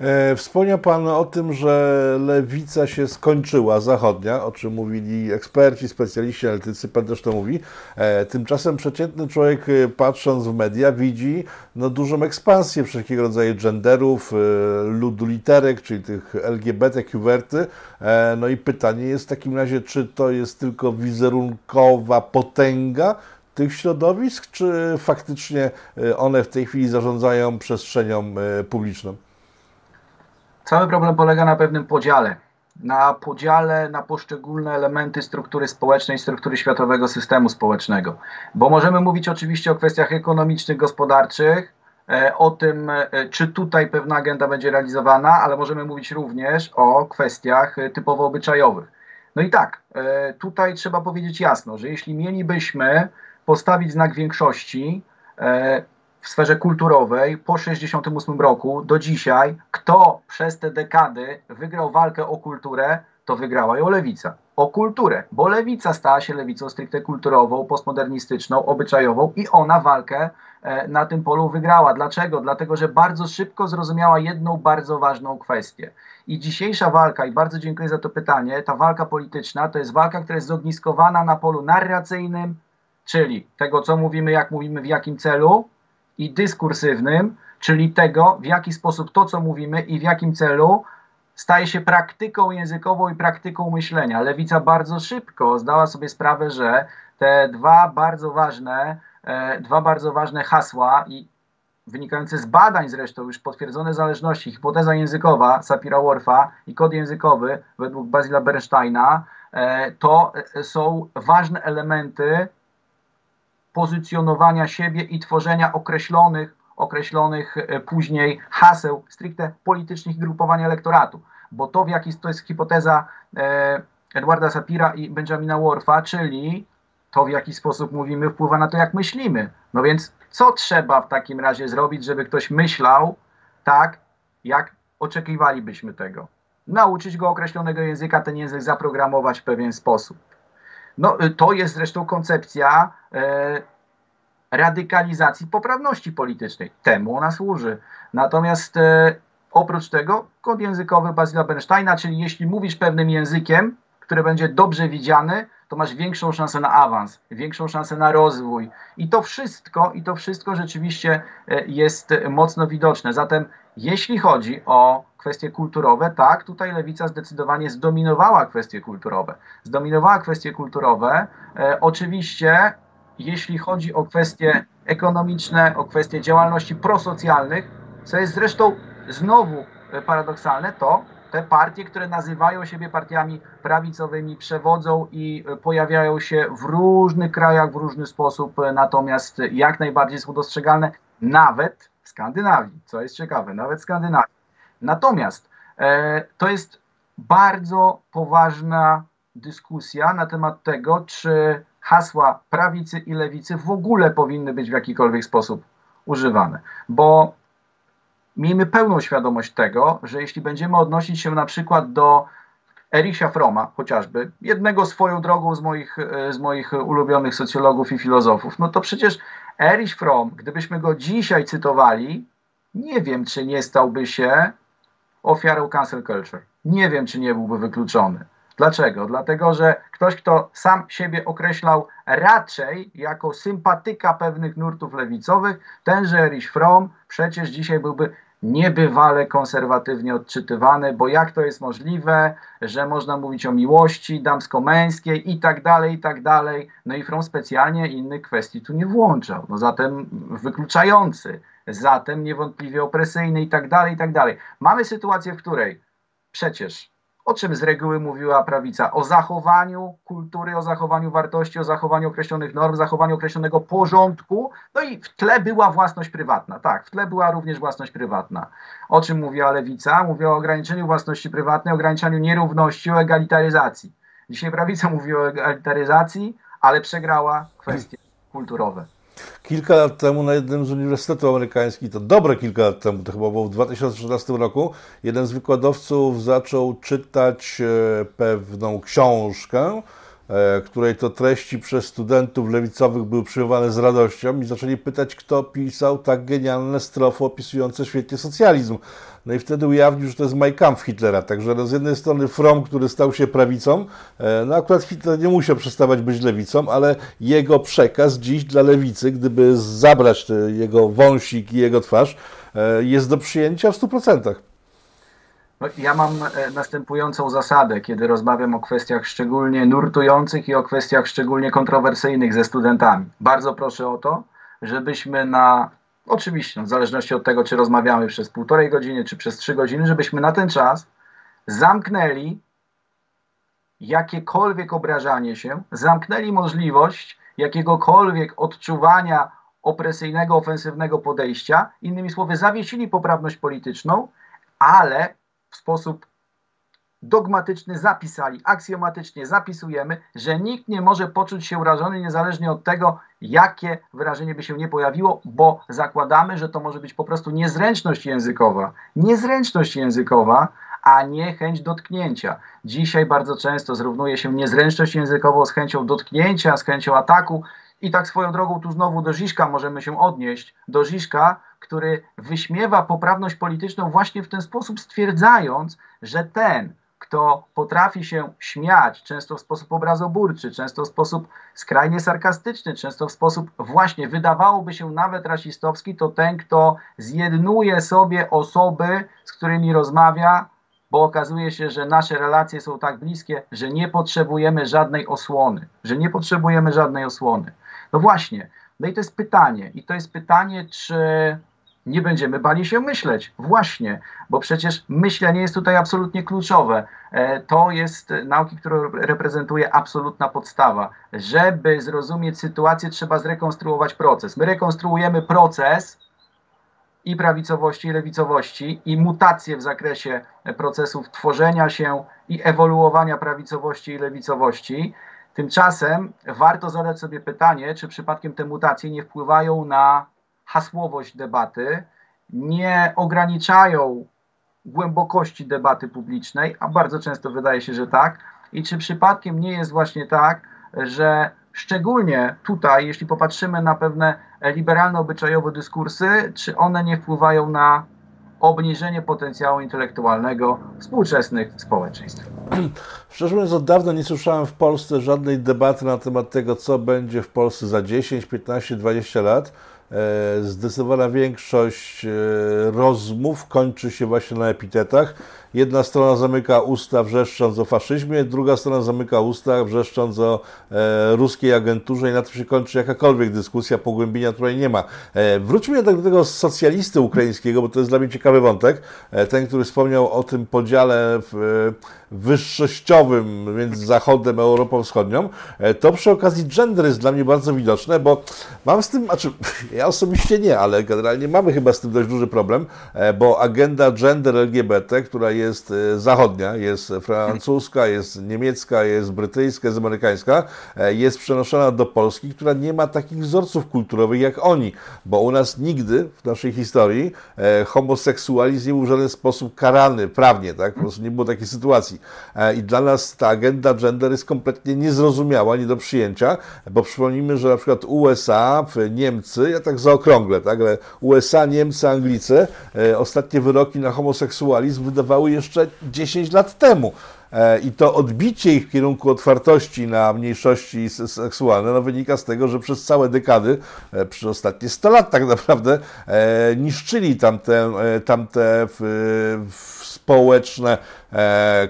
E, wspomniał Pan o tym, że lewica się skończyła, zachodnia, o czym mówili eksperci, specjaliści, analitycy, Pan też to mówi. E, tymczasem przeciętny człowiek, e, patrząc w media, widzi no, dużą ekspansję wszelkiego rodzaju genderów, ludu literek, czyli tych LGBT, kuwerty. No i pytanie jest w takim razie, czy to jest tylko wizerunkowa potęga, tych środowisk, czy faktycznie one w tej chwili zarządzają przestrzenią publiczną? Cały problem polega na pewnym podziale. Na podziale na poszczególne elementy struktury społecznej, struktury światowego systemu społecznego. Bo możemy mówić oczywiście o kwestiach ekonomicznych, gospodarczych, e, o tym, czy tutaj pewna agenda będzie realizowana, ale możemy mówić również o kwestiach typowo obyczajowych. No i tak, tutaj trzeba powiedzieć jasno, że jeśli mielibyśmy postawić znak większości e, w sferze kulturowej po 1968 roku do dzisiaj, kto przez te dekady wygrał walkę o kulturę, to wygrała ją lewica. O kulturę, bo lewica stała się lewicą stricte kulturową, postmodernistyczną, obyczajową i ona walkę e, na tym polu wygrała. Dlaczego? Dlatego, że bardzo szybko zrozumiała jedną bardzo ważną kwestię. I dzisiejsza walka, i bardzo dziękuję za to pytanie, ta walka polityczna to jest walka, która jest zogniskowana na polu narracyjnym, czyli tego, co mówimy, jak mówimy, w jakim celu, i dyskursywnym, czyli tego, w jaki sposób to, co mówimy i w jakim celu, staje się praktyką językową i praktyką myślenia. Lewica bardzo szybko zdała sobie sprawę, że te dwa bardzo ważne, e, dwa bardzo ważne hasła i wynikające z badań zresztą już potwierdzone zależności, hipoteza językowa Sapira-Whorfa i kod językowy według Basila Bernsteina, e, to są ważne elementy pozycjonowania siebie i tworzenia określonych, określonych e, później haseł stricte politycznych grupowania elektoratu. Bo to, w jaki to jest hipoteza e, Edwarda Sapira i Benjamina Worfa, czyli to, w jaki sposób mówimy, wpływa na to, jak myślimy. No więc co trzeba w takim razie zrobić, żeby ktoś myślał tak, jak oczekiwalibyśmy tego? Nauczyć go określonego języka, ten język zaprogramować w pewien sposób. No, y, to jest zresztą koncepcja e, radykalizacji poprawności politycznej. Temu ona służy. Natomiast e, oprócz tego kod językowy Basila Bernsteina, czyli jeśli mówisz pewnym językiem, który będzie dobrze widziany, to masz większą szansę na awans, większą szansę na rozwój. I to wszystko, i to wszystko rzeczywiście e, jest mocno widoczne. Zatem jeśli chodzi o kwestie kulturowe, tak, tutaj lewica zdecydowanie zdominowała kwestie kulturowe. Zdominowała kwestie kulturowe. E, oczywiście, jeśli chodzi o kwestie ekonomiczne, o kwestie działalności prosocjalnych, co jest zresztą znowu e, paradoksalne, to te partie, które nazywają siebie partiami prawicowymi, przewodzą i e, pojawiają się w różnych krajach w różny sposób, e, natomiast jak najbardziej są dostrzegalne nawet w Skandynawii, co jest ciekawe, nawet w Skandynawii. Natomiast e, to jest bardzo poważna dyskusja na temat tego, czy hasła prawicy i lewicy w ogóle powinny być w jakikolwiek sposób używane. Bo miejmy pełną świadomość tego, że jeśli będziemy odnosić się na przykład do Ericha Froma, chociażby, jednego swoją drogą z moich, e, z moich ulubionych socjologów i filozofów, no to przecież Erich Fromm, gdybyśmy go dzisiaj cytowali, nie wiem, czy nie stałby się ofiarą cancel culture. Nie wiem, czy nie byłby wykluczony. Dlaczego? Dlatego, że ktoś, kto sam siebie określał raczej jako sympatyka pewnych nurtów lewicowych, tenże Erich Fromm przecież dzisiaj byłby niebywale konserwatywnie odczytywany, bo jak to jest możliwe, że można mówić o miłości damsko-męskiej i tak dalej, i tak dalej. No i Fromm specjalnie innych kwestii tu nie włączał. No zatem wykluczający, zatem niewątpliwie opresyjny i tak dalej, i tak dalej. Mamy sytuację, w której przecież o czym z reguły mówiła prawica? O zachowaniu kultury, o zachowaniu wartości, o zachowaniu określonych norm, zachowaniu określonego porządku. No i w tle była własność prywatna. Tak, w tle była również własność prywatna. O czym mówiła lewica? Mówiła o ograniczeniu własności prywatnej, ograniczaniu nierówności, o egalitaryzacji. Dzisiaj prawica mówi o egalitaryzacji, ale przegrała kwestie kulturowe. Kilka lat temu na jednym z uniwersytetów amerykańskich, to dobre kilka lat temu, to chyba było w 2013 roku, jeden z wykładowców zaczął czytać e, pewną książkę, której to treści przez studentów lewicowych były przyjmowane z radością i zaczęli pytać, kto pisał tak genialne strofy opisujące świetnie socjalizm. No i wtedy ujawnił, że to jest Mein Kampf Hitlera. Także no z jednej strony Fromm, który stał się prawicą, e, no akurat Hitler nie musiał przestawać być lewicą, ale jego przekaz dziś dla lewicy, gdyby zabrać jego wąsik i jego twarz, e, jest do przyjęcia w 100%. No, ja mam e, następującą zasadę, kiedy rozmawiam o kwestiach szczególnie nurtujących i o kwestiach szczególnie kontrowersyjnych ze studentami. Bardzo proszę o to, żebyśmy na Oczywiście, no, w zależności od tego, czy rozmawiamy przez półtorej godziny, czy przez trzy godziny, żebyśmy na ten czas zamknęli jakiekolwiek obrażanie się, zamknęli możliwość jakiegokolwiek odczuwania opresyjnego, ofensywnego podejścia, innymi słowy, zawiesili poprawność polityczną, ale w sposób dogmatyczny zapisali, aksjomatycznie zapisujemy, że nikt nie może poczuć się urażony niezależnie od tego, jakie wyrażenie by się nie pojawiło, bo zakładamy, że to może być po prostu niezręczność językowa. Niezręczność językowa, a nie chęć dotknięcia. Dzisiaj bardzo często zrównuje się niezręczność językową z chęcią dotknięcia, z chęcią ataku. I tak swoją drogą tu znowu do Żiszka możemy się odnieść. Do Żiszka, który wyśmiewa poprawność polityczną właśnie w ten sposób, stwierdzając, że ten, kto potrafi się śmiać, często w sposób obrazoburczy, często w sposób skrajnie sarkastyczny, często w sposób właśnie wydawałoby się nawet rasistowski, to ten, kto zjednuje sobie osoby, z którymi rozmawia, bo okazuje się, że nasze relacje są tak bliskie, że nie potrzebujemy żadnej osłony, że nie potrzebujemy żadnej osłony. No właśnie, no i to jest pytanie, i to jest pytanie, czy nie będziemy bali się myśleć. Właśnie, bo przecież myślenie jest tutaj absolutnie kluczowe. E, to jest nauki, którą reprezentuje absolutna podstawa. Żeby zrozumieć sytuację, trzeba zrekonstruować proces. My rekonstruujemy proces i prawicowości, i lewicowości, i mutacje w zakresie procesów tworzenia się i ewoluowania prawicowości i lewicowości. Tymczasem warto zadać sobie pytanie, czy przypadkiem te mutacje nie wpływają na hasłowość debaty, nie ograniczają głębokości debaty publicznej, a bardzo często wydaje się, że tak. I czy przypadkiem nie jest właśnie tak, że szczególnie tutaj, jeśli popatrzymy na pewne liberalno-obyczajowe dyskursy, czy one nie wpływają na obniżenie potencjału intelektualnego współczesnych społeczeństw. Szczerze mówiąc, od dawna nie słyszałem w Polsce żadnej debaty na temat tego, co będzie w Polsce za 10, 15, 20 lat. E, zdecydowana większość e, rozmów kończy się właśnie na epitetach. Jedna strona zamyka usta wrzeszcząc o faszyzmie, druga strona zamyka usta wrzeszcząc o e, ruskiej agenturze i na tym się kończy jakakolwiek dyskusja, pogłębienia której nie ma. E, wróćmy jednak do tego socjalisty ukraińskiego, bo to jest dla mnie ciekawy wątek. E, ten, który wspomniał o tym podziale w, e, wyższościowym między Zachodem a Europą Wschodnią. To przy okazji gender jest dla mnie bardzo widoczne, bo mam z tym, znaczy ja osobiście nie, ale generalnie mamy chyba z tym dość duży problem, e, bo agenda gender LGBT, która jest e, zachodnia, jest francuska, jest niemiecka, jest brytyjska, jest amerykańska, e, jest przenoszona do Polski, która nie ma takich wzorców kulturowych jak oni, bo u nas nigdy w naszej historii homoseksualizm nie był w żaden sposób karany prawnie, tak? Po prostu nie było takiej sytuacji. I dla nas ta agenda gender jest kompletnie niezrozumiała, nie do przyjęcia, bo przypomnijmy, że na przykład USA, Niemcy, ja tak zaokrąglę, tak? Ale USA, Niemcy, Anglicy, ostatnie wyroki na homoseksualizm wydawały jeszcze 10 lat temu. e, i to odbicie ich w kierunku otwartości na mniejszości seksualne no, wynika z tego, że przez całe dekady, e, przez ostatnie 100 lat tak naprawdę, niszczyli tamte, tamte w, w społeczne E,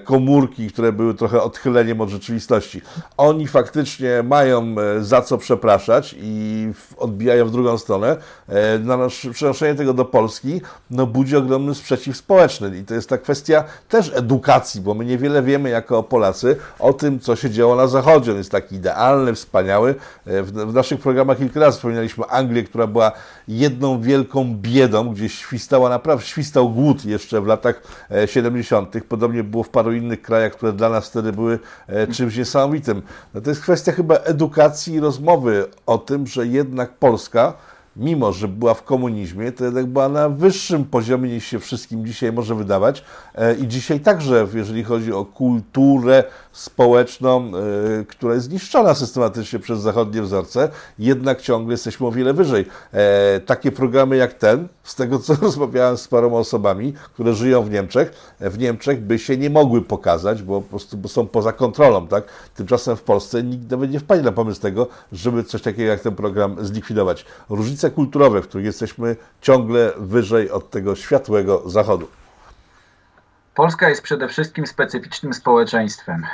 komórki, które były trochę odchyleniem od rzeczywistości. Oni faktycznie mają e, za co przepraszać i odbijają w drugą stronę. E, przenoszenie tego do Polski no, budzi ogromny sprzeciw społeczny i to jest ta kwestia też edukacji, bo my niewiele wiemy jako Polacy o tym, co się działo na Zachodzie. On jest taki idealny, wspaniały. W naszych programach kilka razy wspominaliśmy Anglię, która była jedną wielką biedą, gdzie świstała naprawdę, świstał głód jeszcze w latach 70. Podobnie Podobnie było w paru innych krajach, które dla nas wtedy były e, czymś niesamowitym. No to jest kwestia chyba edukacji i rozmowy o tym, że jednak Polska mimo że była w komunizmie, to jednak była na wyższym poziomie niż się wszystkim dzisiaj może wydawać. E, I dzisiaj także, jeżeli chodzi o kulturę społeczną, e, która jest zniszczona systematycznie przez zachodnie wzorce, jednak ciągle jesteśmy o wiele wyżej. E, takie programy jak ten, z tego co rozmawiałem z paroma osobami, które żyją w Niemczech, w Niemczech by się nie mogły pokazać, bo po prostu są poza kontrolą, tak? Tymczasem w Polsce nikt nawet nie wpadnie na pomysł tego, żeby coś takiego jak ten program zlikwidować. Różnice kulturowe, w których jesteśmy ciągle wyżej od tego światłego zachodu. Polska jest przede wszystkim specyficznym społeczeństwem.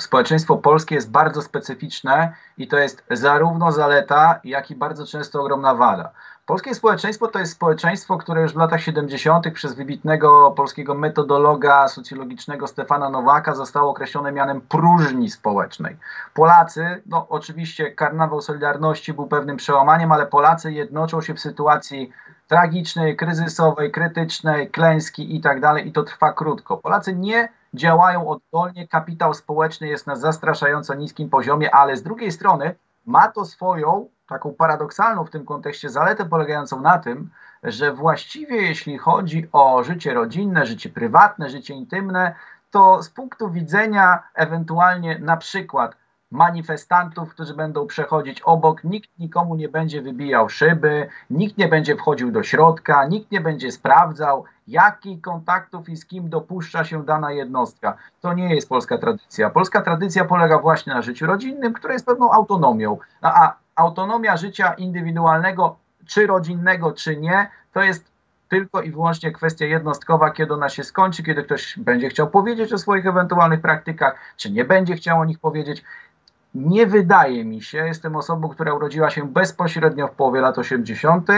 Społeczeństwo polskie jest bardzo specyficzne i to jest zarówno zaleta, jak i bardzo często ogromna wada. Polskie społeczeństwo to jest społeczeństwo, które już w latach 70. przez wybitnego polskiego metodologa socjologicznego Stefana Nowaka zostało określone mianem próżni społecznej. Polacy, no oczywiście karnawał Solidarności był pewnym przełamaniem, ale Polacy jednoczą się w sytuacji tragicznej, kryzysowej, krytycznej, klęski i tak dalej i to trwa krótko. Polacy nie działają oddolnie, kapitał społeczny jest na zastraszająco niskim poziomie, ale z drugiej strony ma to swoją taką paradoksalną w tym kontekście zaletę polegającą na tym, że właściwie jeśli chodzi o życie rodzinne, życie prywatne, życie intymne, to z punktu widzenia ewentualnie na przykład manifestantów, którzy będą przechodzić obok, nikt nikomu nie będzie wybijał szyby, nikt nie będzie wchodził do środka, nikt nie będzie sprawdzał, jakich kontaktów i z kim dopuszcza się dana jednostka. To nie jest polska tradycja. Polska tradycja polega właśnie na życiu rodzinnym, które jest pewną autonomią. A autonomia życia indywidualnego, czy rodzinnego, czy nie, to jest tylko i wyłącznie kwestia jednostkowa, kiedy ona się skończy, kiedy ktoś będzie chciał powiedzieć o swoich ewentualnych praktykach, czy nie będzie chciał o nich powiedzieć. Nie wydaje mi się, jestem osobą, która urodziła się bezpośrednio w połowie lat 80.,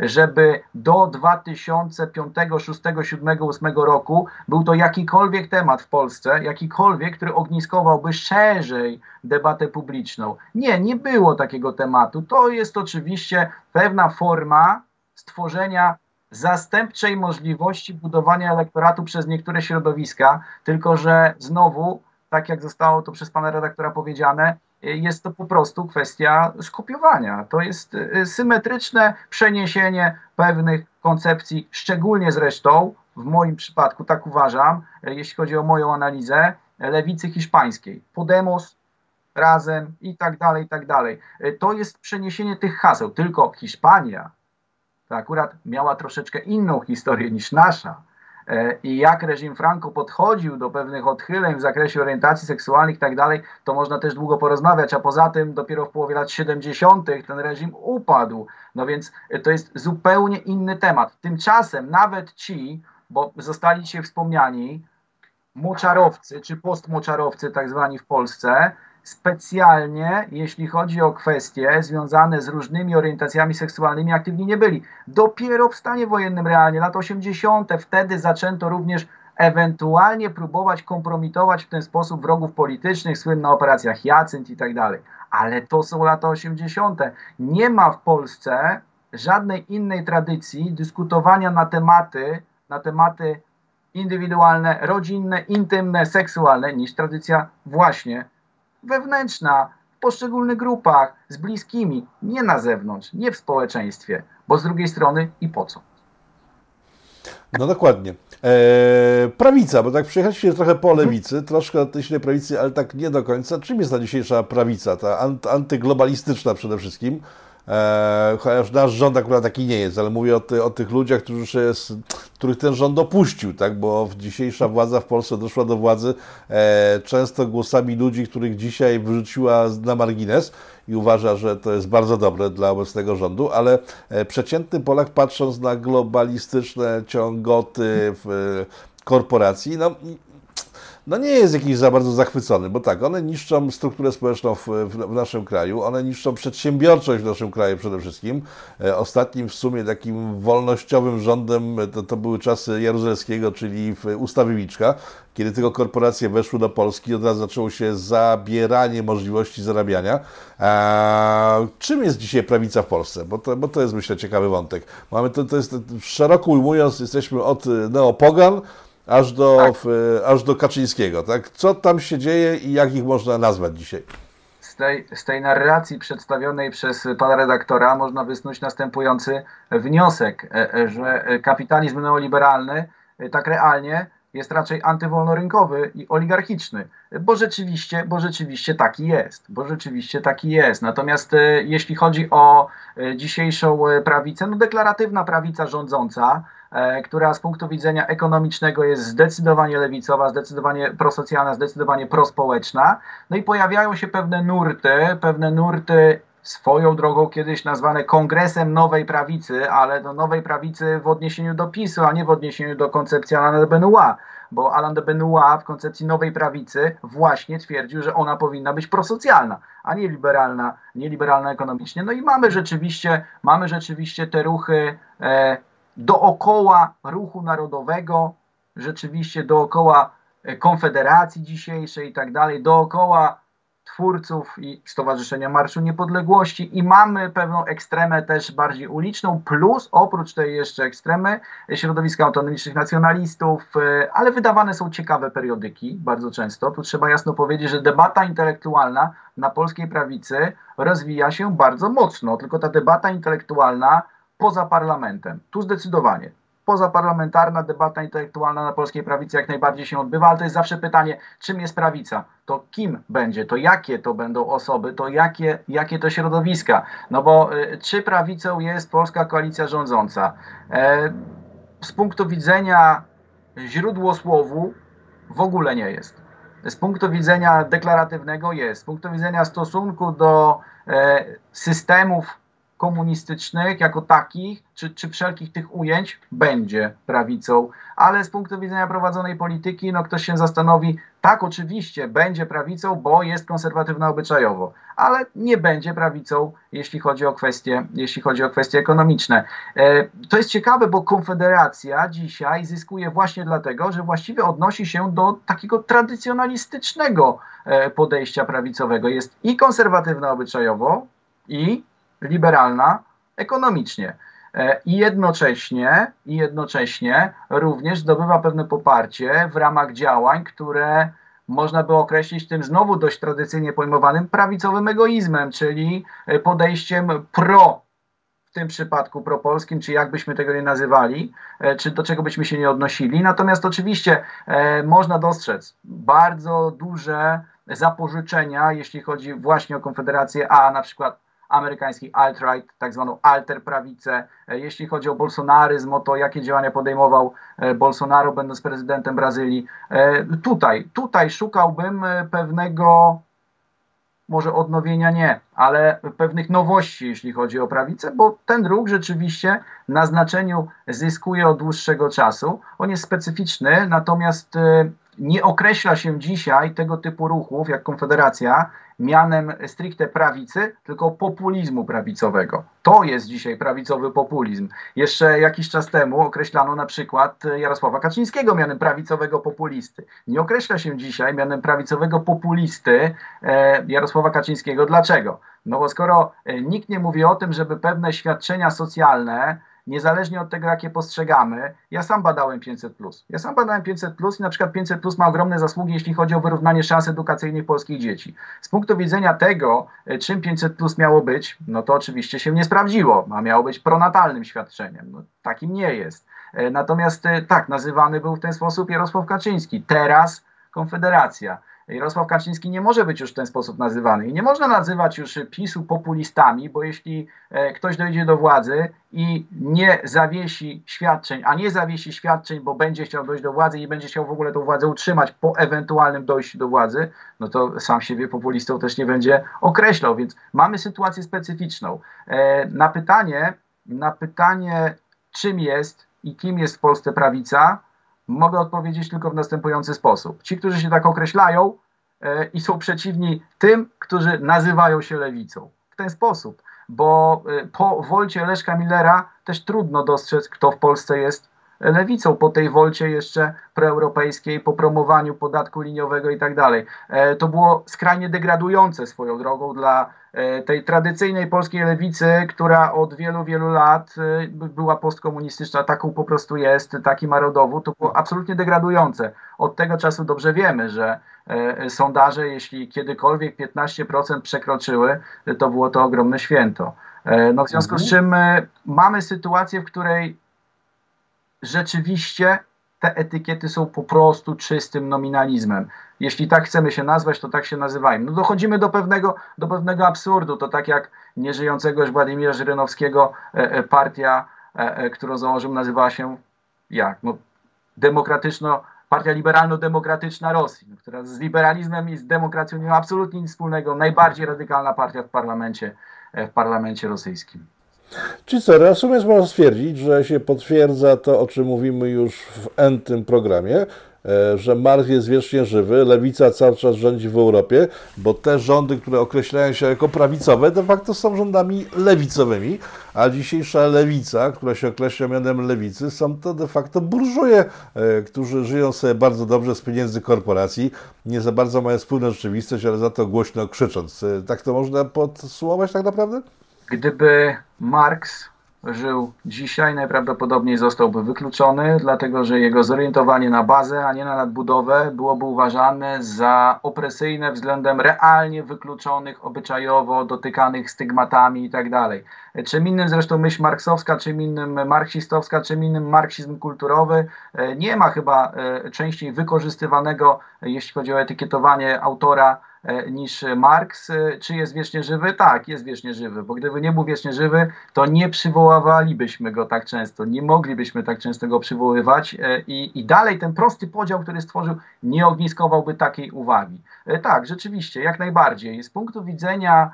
żeby do 2005, 6, 7, 8 roku był to jakikolwiek temat w Polsce, jakikolwiek, który ogniskowałby szerzej debatę publiczną. Nie, nie było takiego tematu. To jest oczywiście pewna forma stworzenia zastępczej możliwości budowania elektoratu przez niektóre środowiska, tylko że znowu, tak jak zostało to przez pana redaktora powiedziane, jest to po prostu kwestia skopiowania. To jest y, symetryczne przeniesienie pewnych koncepcji, szczególnie zresztą w moim przypadku, tak uważam, jeśli chodzi o moją analizę, lewicy hiszpańskiej. Podemos, razem i tak dalej, i tak dalej. To jest przeniesienie tych haseł. Tylko Hiszpania to akurat miała troszeczkę inną historię niż nasza i jak reżim Franco podchodził do pewnych odchyleń w zakresie orientacji seksualnych i tak dalej, to można też długo porozmawiać, a poza tym dopiero w połowie lat 70. ten reżim upadł. No więc to jest zupełnie inny temat. Tymczasem nawet ci, bo zostali wspomniani, moczarowcy czy postmoczarowcy tak zwani w Polsce, specjalnie, jeśli chodzi o kwestie związane z różnymi orientacjami seksualnymi, aktywni nie byli. Dopiero w stanie wojennym realnie, lat 80., wtedy zaczęto również ewentualnie próbować kompromitować w ten sposób wrogów politycznych, słynna operacja Hyacynt i tak dalej. Ale to są lata 80. Nie ma w Polsce żadnej innej tradycji dyskutowania na tematy, na tematy indywidualne, rodzinne, intymne, seksualne, niż tradycja właśnie wewnętrzna, w poszczególnych grupach, z bliskimi, nie na zewnątrz, nie w społeczeństwie, bo z drugiej strony i po co? No dokładnie. Eee, prawica, bo tak przyjechaliście trochę po lewicy, troszkę od tej prawicy, ale tak nie do końca. Czym jest ta dzisiejsza prawica, ta antyglobalistyczna przede wszystkim? E, chociaż nasz rząd akurat taki nie jest, ale mówię o, ty, o tych ludziach, którzy jest, których ten rząd dopuścił, tak? bo dzisiejsza władza w Polsce doszła do władzy e, często głosami ludzi, których dzisiaj wyrzuciła na margines i uważa, że to jest bardzo dobre dla obecnego rządu, ale e, przeciętny Polak patrząc na globalistyczne ciągoty w e, korporacji, no no nie jest jakiś za bardzo zachwycony, bo tak, one niszczą strukturę społeczną w, w, w, naszym kraju, one niszczą przedsiębiorczość w naszym kraju przede wszystkim. E, ostatnim w sumie takim wolnościowym rządem to, to były czasy Jaruzelskiego, czyli ustawy kiedy tylko korporacje weszły do Polski, od razu zaczęło się zabieranie możliwości zarabiania. Czym jest dzisiaj prawica w Polsce? Bo to, bo to jest myślę ciekawy wątek. Mamy to, to jest szeroko ujmując, jesteśmy od neopogan aż do, tak. w, aż do Kaczyńskiego. Tak? Co tam się dzieje i jak ich można nazwać dzisiaj? Z tej, z tej narracji przedstawionej przez pana redaktora można wysnuć następujący wniosek, e, e, że kapitalizm neoliberalny e, tak realnie jest raczej antywolnorynkowy i oligarchiczny, bo rzeczywiście, bo rzeczywiście taki jest, bo rzeczywiście taki jest. Natomiast jeśli chodzi o dzisiejszą prawicę, no deklaratywna prawica rządząca, E, która z punktu widzenia ekonomicznego jest zdecydowanie lewicowa, zdecydowanie prosocjalna, zdecydowanie prospołeczna. No i pojawiają się pewne nurty, pewne nurty swoją drogą kiedyś nazwane kongresem nowej prawicy, ale do nowej prawicy w odniesieniu do PiSu, a nie w odniesieniu do koncepcji Alain de Benoit, bo Alain de Benoit w koncepcji nowej prawicy właśnie twierdził, że ona powinna być prosocjalna, a nie liberalna, nie liberalna ekonomicznie. No i mamy rzeczywiście, mamy rzeczywiście te ruchy e, dookoła ruchu narodowego, rzeczywiście dookoła e, Konfederacji dzisiejszej i tak dalej, dookoła twórców i Stowarzyszenia Marszu Niepodległości i mamy pewną ekstremę też bardziej uliczną, plus oprócz tej jeszcze ekstremy środowiska autonomicznych nacjonalistów, e, ale wydawane są ciekawe periodyki bardzo często. Tu trzeba jasno powiedzieć, że debata intelektualna na polskiej prawicy rozwija się bardzo mocno, tylko ta debata intelektualna poza parlamentem. Tu zdecydowanie. Pozaparlamentarna debata intelektualna na polskiej prawicy jak najbardziej się odbywa, ale to jest zawsze pytanie, czym jest prawica? To kim będzie? To jakie to będą osoby? To jakie, jakie to środowiska? No bo y, czy prawicą jest polska koalicja rządząca? E, z punktu widzenia źródłosłowu w ogóle nie jest. Z punktu widzenia deklaratywnego jest. Z punktu widzenia stosunku do e, systemów komunistycznych jako takich, czy, czy wszelkich tych ujęć będzie prawicą, ale z punktu widzenia prowadzonej polityki, no ktoś się zastanowi, tak oczywiście będzie prawicą, bo jest konserwatywna obyczajowo, ale nie będzie prawicą, jeśli chodzi o kwestie, jeśli chodzi o kwestie ekonomiczne. E, to jest ciekawe, bo Konfederacja dzisiaj zyskuje właśnie dlatego, że właściwie odnosi się do takiego tradycjonalistycznego e, podejścia prawicowego. Jest i konserwatywna obyczajowo, i liberalna ekonomicznie. E, I jednocześnie, I jednocześnie również zdobywa pewne poparcie w ramach działań, które można by określić tym znowu dość tradycyjnie pojmowanym prawicowym egoizmem, czyli podejściem pro, w tym przypadku propolskim, czy jak byśmy tego nie nazywali, e, czy do czego byśmy się nie odnosili. Natomiast oczywiście e, można dostrzec bardzo duże zapożyczenia, jeśli chodzi właśnie o Konfederację, a na przykład amerykański alt-right, tak zwaną alter-prawicę. E, jeśli chodzi o bolsonaryzm, o to, jakie działania podejmował e, Bolsonaro, będąc prezydentem Brazylii. E, tutaj, tutaj szukałbym pewnego, może odnowienia nie, ale pewnych nowości, jeśli chodzi o prawicę, bo ten ruch rzeczywiście na znaczeniu zyskuje od dłuższego czasu. On jest specyficzny, natomiast nie określa się dzisiaj tego typu ruchów jak Konfederacja mianem stricte prawicy, tylko populizmu prawicowego. To jest dzisiaj prawicowy populizm. Jeszcze jakiś czas temu określano na przykład Jarosława Kaczyńskiego mianem prawicowego populisty. Nie określa się dzisiaj mianem prawicowego populisty e, Jarosława Kaczyńskiego. Dlaczego? No bo skoro e, nikt nie mówi o tym, żeby pewne świadczenia socjalne niezależnie od tego, jakie postrzegamy. Ja sam badałem 500. Ja sam badałem 500 i na przykład 500 ma ogromne zasługi, jeśli chodzi o wyrównanie szans edukacyjnych polskich dzieci. Z punktu widzenia tego, e, czym 500 miało być, no to oczywiście się nie sprawdziło, a miało być pronatalnym świadczeniem. No, takim nie jest. E, natomiast e, tak, nazywany był w ten sposób Jarosław Kaczyński. Teraz Konfederacja. Jarosław Kaczyński nie może być już w ten sposób nazywany. I nie można nazywać już PiSu populistami, bo jeśli e, ktoś dojdzie do władzy i nie zawiesi świadczeń, a nie zawiesi świadczeń, bo będzie chciał dojść do władzy i będzie chciał w ogóle tą władzę utrzymać po ewentualnym dojściu do władzy, no to sam siebie populistą też nie będzie określał. Więc mamy sytuację specyficzną. E, na pytanie, na pytanie, czym jest i kim jest w Polsce prawica, mogę odpowiedzieć tylko w następujący sposób. Ci, którzy się tak określają e, i są przeciwni tym, którzy nazywają się lewicą. W ten sposób, bo e, po wolcie Leszka Millera też trudno dostrzec, kto w Polsce jest lewicą po tej wolcie jeszcze proeuropejskiej, po promowaniu podatku liniowego i tak dalej. E, to było skrajnie degradujące swoją drogą dla e, tej tradycyjnej polskiej lewicy, która od wielu, wielu lat e, była postkomunistyczna, taką po prostu jest, taki ma to było absolutnie degradujące. Od tego czasu dobrze wiemy, że sondaże, jeśli kiedykolwiek 15% przekroczyły, to było to ogromne święto. No w związku z mhm. czym mamy sytuację, w której rzeczywiście te etykiety są po prostu czystym nominalizmem. Jeśli tak chcemy się nazwać, to tak się nazywajmy. No dochodzimy do pewnego, do pewnego absurdu. To tak jak nieżyjącego już Władimira Żyrynowskiego e, e, partia, e, którą założył, nazywała się jak? No, demokratyczno, partia liberalno-demokratyczna Rosji, która z liberalizmem i z demokracją nie ma absolutnie nic wspólnego. Najbardziej radykalna partia w parlamencie, w parlamencie rosyjskim. Czyli co, reasumując można stwierdzić, że się potwierdza to, o czym mówimy już w N tym programie, e, że Marx jest wiecznie żywy, lewica cały czas rządzi w Europie, bo te rządy, które określają się jako prawicowe, de facto są rządami lewicowymi, a dzisiejsza lewica, która się określa mianem lewicy, są to de facto burżuje, e, którzy żyją sobie bardzo dobrze z pieniędzy korporacji, nie za bardzo mają wspólną rzeczywistość, ale za to głośno krzycząc. E, tak to można podsumować tak naprawdę? Gdyby Marx żył dzisiaj, najprawdopodobniej zostałby wykluczony, dlatego że jego zorientowanie na bazę, a nie na nadbudowę byłoby uważane za opresyjne względem realnie wykluczonych, obyczajowo dotykanych stygmatami itd. Czym innym zresztą myśl marksowska, czym innym marksistowska, czym innym marksizm kulturowy e, nie ma chyba e, częściej wykorzystywanego, jeśli chodzi o etykietowanie autora, E, niż Marx. E, czy jest wiecznie żywy? Tak, jest wiecznie żywy, bo gdyby nie był wiecznie żywy, to nie przywoływalibyśmy go tak często, nie moglibyśmy tak często go przywoływać e, i, i dalej ten prosty podział, który stworzył, nie ogniskowałby takiej uwagi. Tak, rzeczywiście, jak najbardziej. Z punktu widzenia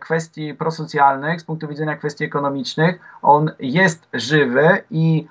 kwestii prosocjalnych, z punktu widzenia kwestii ekonomicznych, on jest żywy i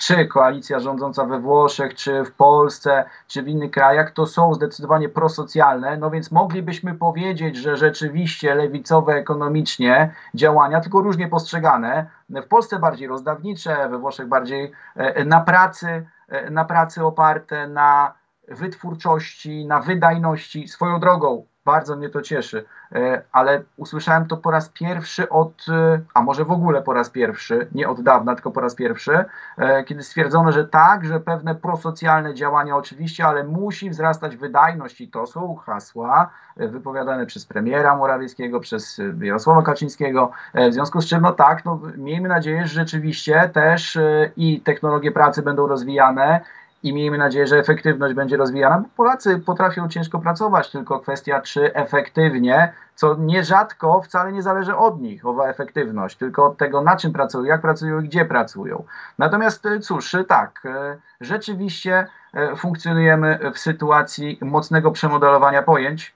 czy koalicja rządząca we Włoszech, czy w Polsce, czy w innych krajach, to są zdecydowanie prosocjalne, no więc moglibyśmy powiedzieć, że rzeczywiście lewicowe ekonomicznie działania, tylko różnie postrzegane, w Polsce bardziej rozdawnicze, we Włoszech bardziej e, na pracy, e, na pracy oparte na wytwórczości, na wydajności. Swoją drogą, bardzo mnie to cieszy, e, ale usłyszałem to po raz pierwszy od, e, a może w ogóle po raz pierwszy, nie od dawna, tylko po raz pierwszy, e, kiedy stwierdzono, że tak, że pewne prosocjalne działania oczywiście, ale musi wzrastać wydajność i to są hasła wypowiadane przez premiera Morawieckiego, przez Jarosława Kaczyńskiego, w związku z czym no tak, no, miejmy nadzieję, że rzeczywiście też i technologie pracy będą rozwijane, i miejmy nadzieję, że efektywność będzie rozwijana, Polacy potrafią ciężko pracować, tylko kwestia czy efektywnie, co nierzadko wcale nie zależy od nich, owa efektywność, tylko od tego na czym pracują, jak pracują i gdzie pracują. Natomiast e, cóż, e, tak, e, rzeczywiście funkcjonujemy w sytuacji mocnego przemodelowania pojęć,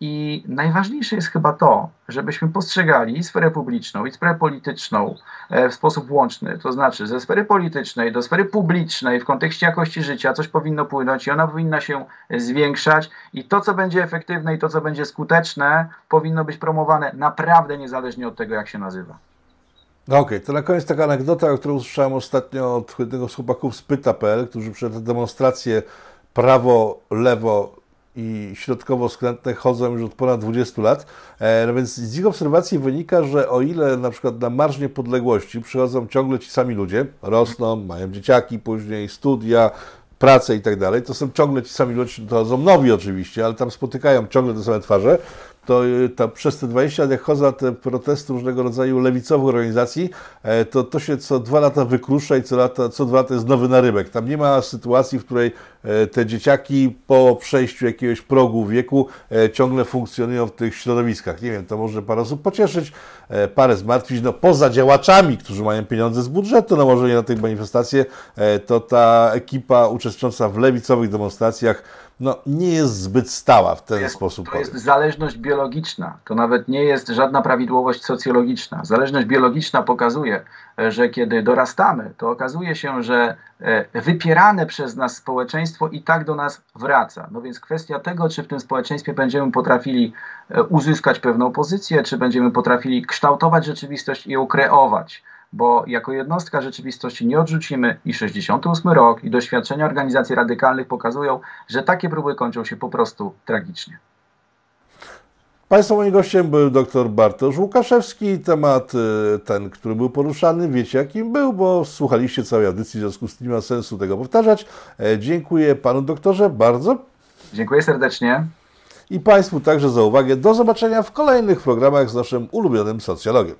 I najważniejsze jest chyba to, żebyśmy postrzegali sferę publiczną i sferę polityczną e, w sposób łączny. To znaczy, ze sfery politycznej do sfery publicznej w kontekście jakości życia coś powinno płynąć i ona powinna się zwiększać. I to, co będzie efektywne i to, co będzie skuteczne, powinno być promowane naprawdę niezależnie od tego, jak się nazywa. No okej, okay, to na koniec taka anegdota, którą usłyszałem ostatnio od jednego z chłopaków z Pyta.pl, którzy przed demonstrację prawo, lewo i środkowo-skrętne chodzą już od ponad 20 lat. E, no więc z ich obserwacji wynika, że o ile na przykład na Marsz Niepodległości przychodzą ciągle ci sami ludzie, rosną, mają dzieciaki później, studia, pracę i tak dalej, to są ciągle ci sami ludzie, to są nowi oczywiście, ale tam spotykają ciągle te same twarze, to, y, przez te 20 lat, jak chodzą te protesty różnego rodzaju lewicowych organizacji, e, to to się co dwa lata wykrusza i co, lata, co dwa lata jest nowy narybek. Tam nie ma sytuacji, w której e, te dzieciaki po przejściu jakiegoś progu wieku e, ciągle funkcjonują w tych środowiskach. Nie wiem, to może parę osób pocieszyć, parę zmartwić. No poza działaczami, którzy mają pieniądze z budżetu, no może nie na tych manifestacje, to ta ekipa uczestnicząca w lewicowych demonstracjach no, nie jest zbyt stała w ten jest, sposób. To jest zależność biologiczna. To nawet nie jest żadna prawidłowość socjologiczna. Zależność biologiczna pokazuje, że kiedy dorastamy, to okazuje się, że e, wypierane przez nas społeczeństwo i tak do nas wraca. No więc kwestia tego, czy w tym społeczeństwie będziemy potrafili e, uzyskać pewną pozycję, czy będziemy potrafili kształtować rzeczywistość i ją kreować bo jako jednostka rzeczywistości nie odrzucimy i 68 rok i doświadczenia organizacji radykalnych pokazują, że takie próby kończą się po prostu tragicznie. Państwa moim gościem był dr Bartosz Łukaszewski. Temat y, ten, który był poruszany, wiecie jakim był, bo słuchaliście całej audycji, w związku z tym nie ma sensu tego powtarzać. E, dziękuję panu doktorze bardzo. Dziękuję serdecznie. I Państwu także za uwagę. Do zobaczenia w kolejnych programach z naszym ulubionym socjologiem.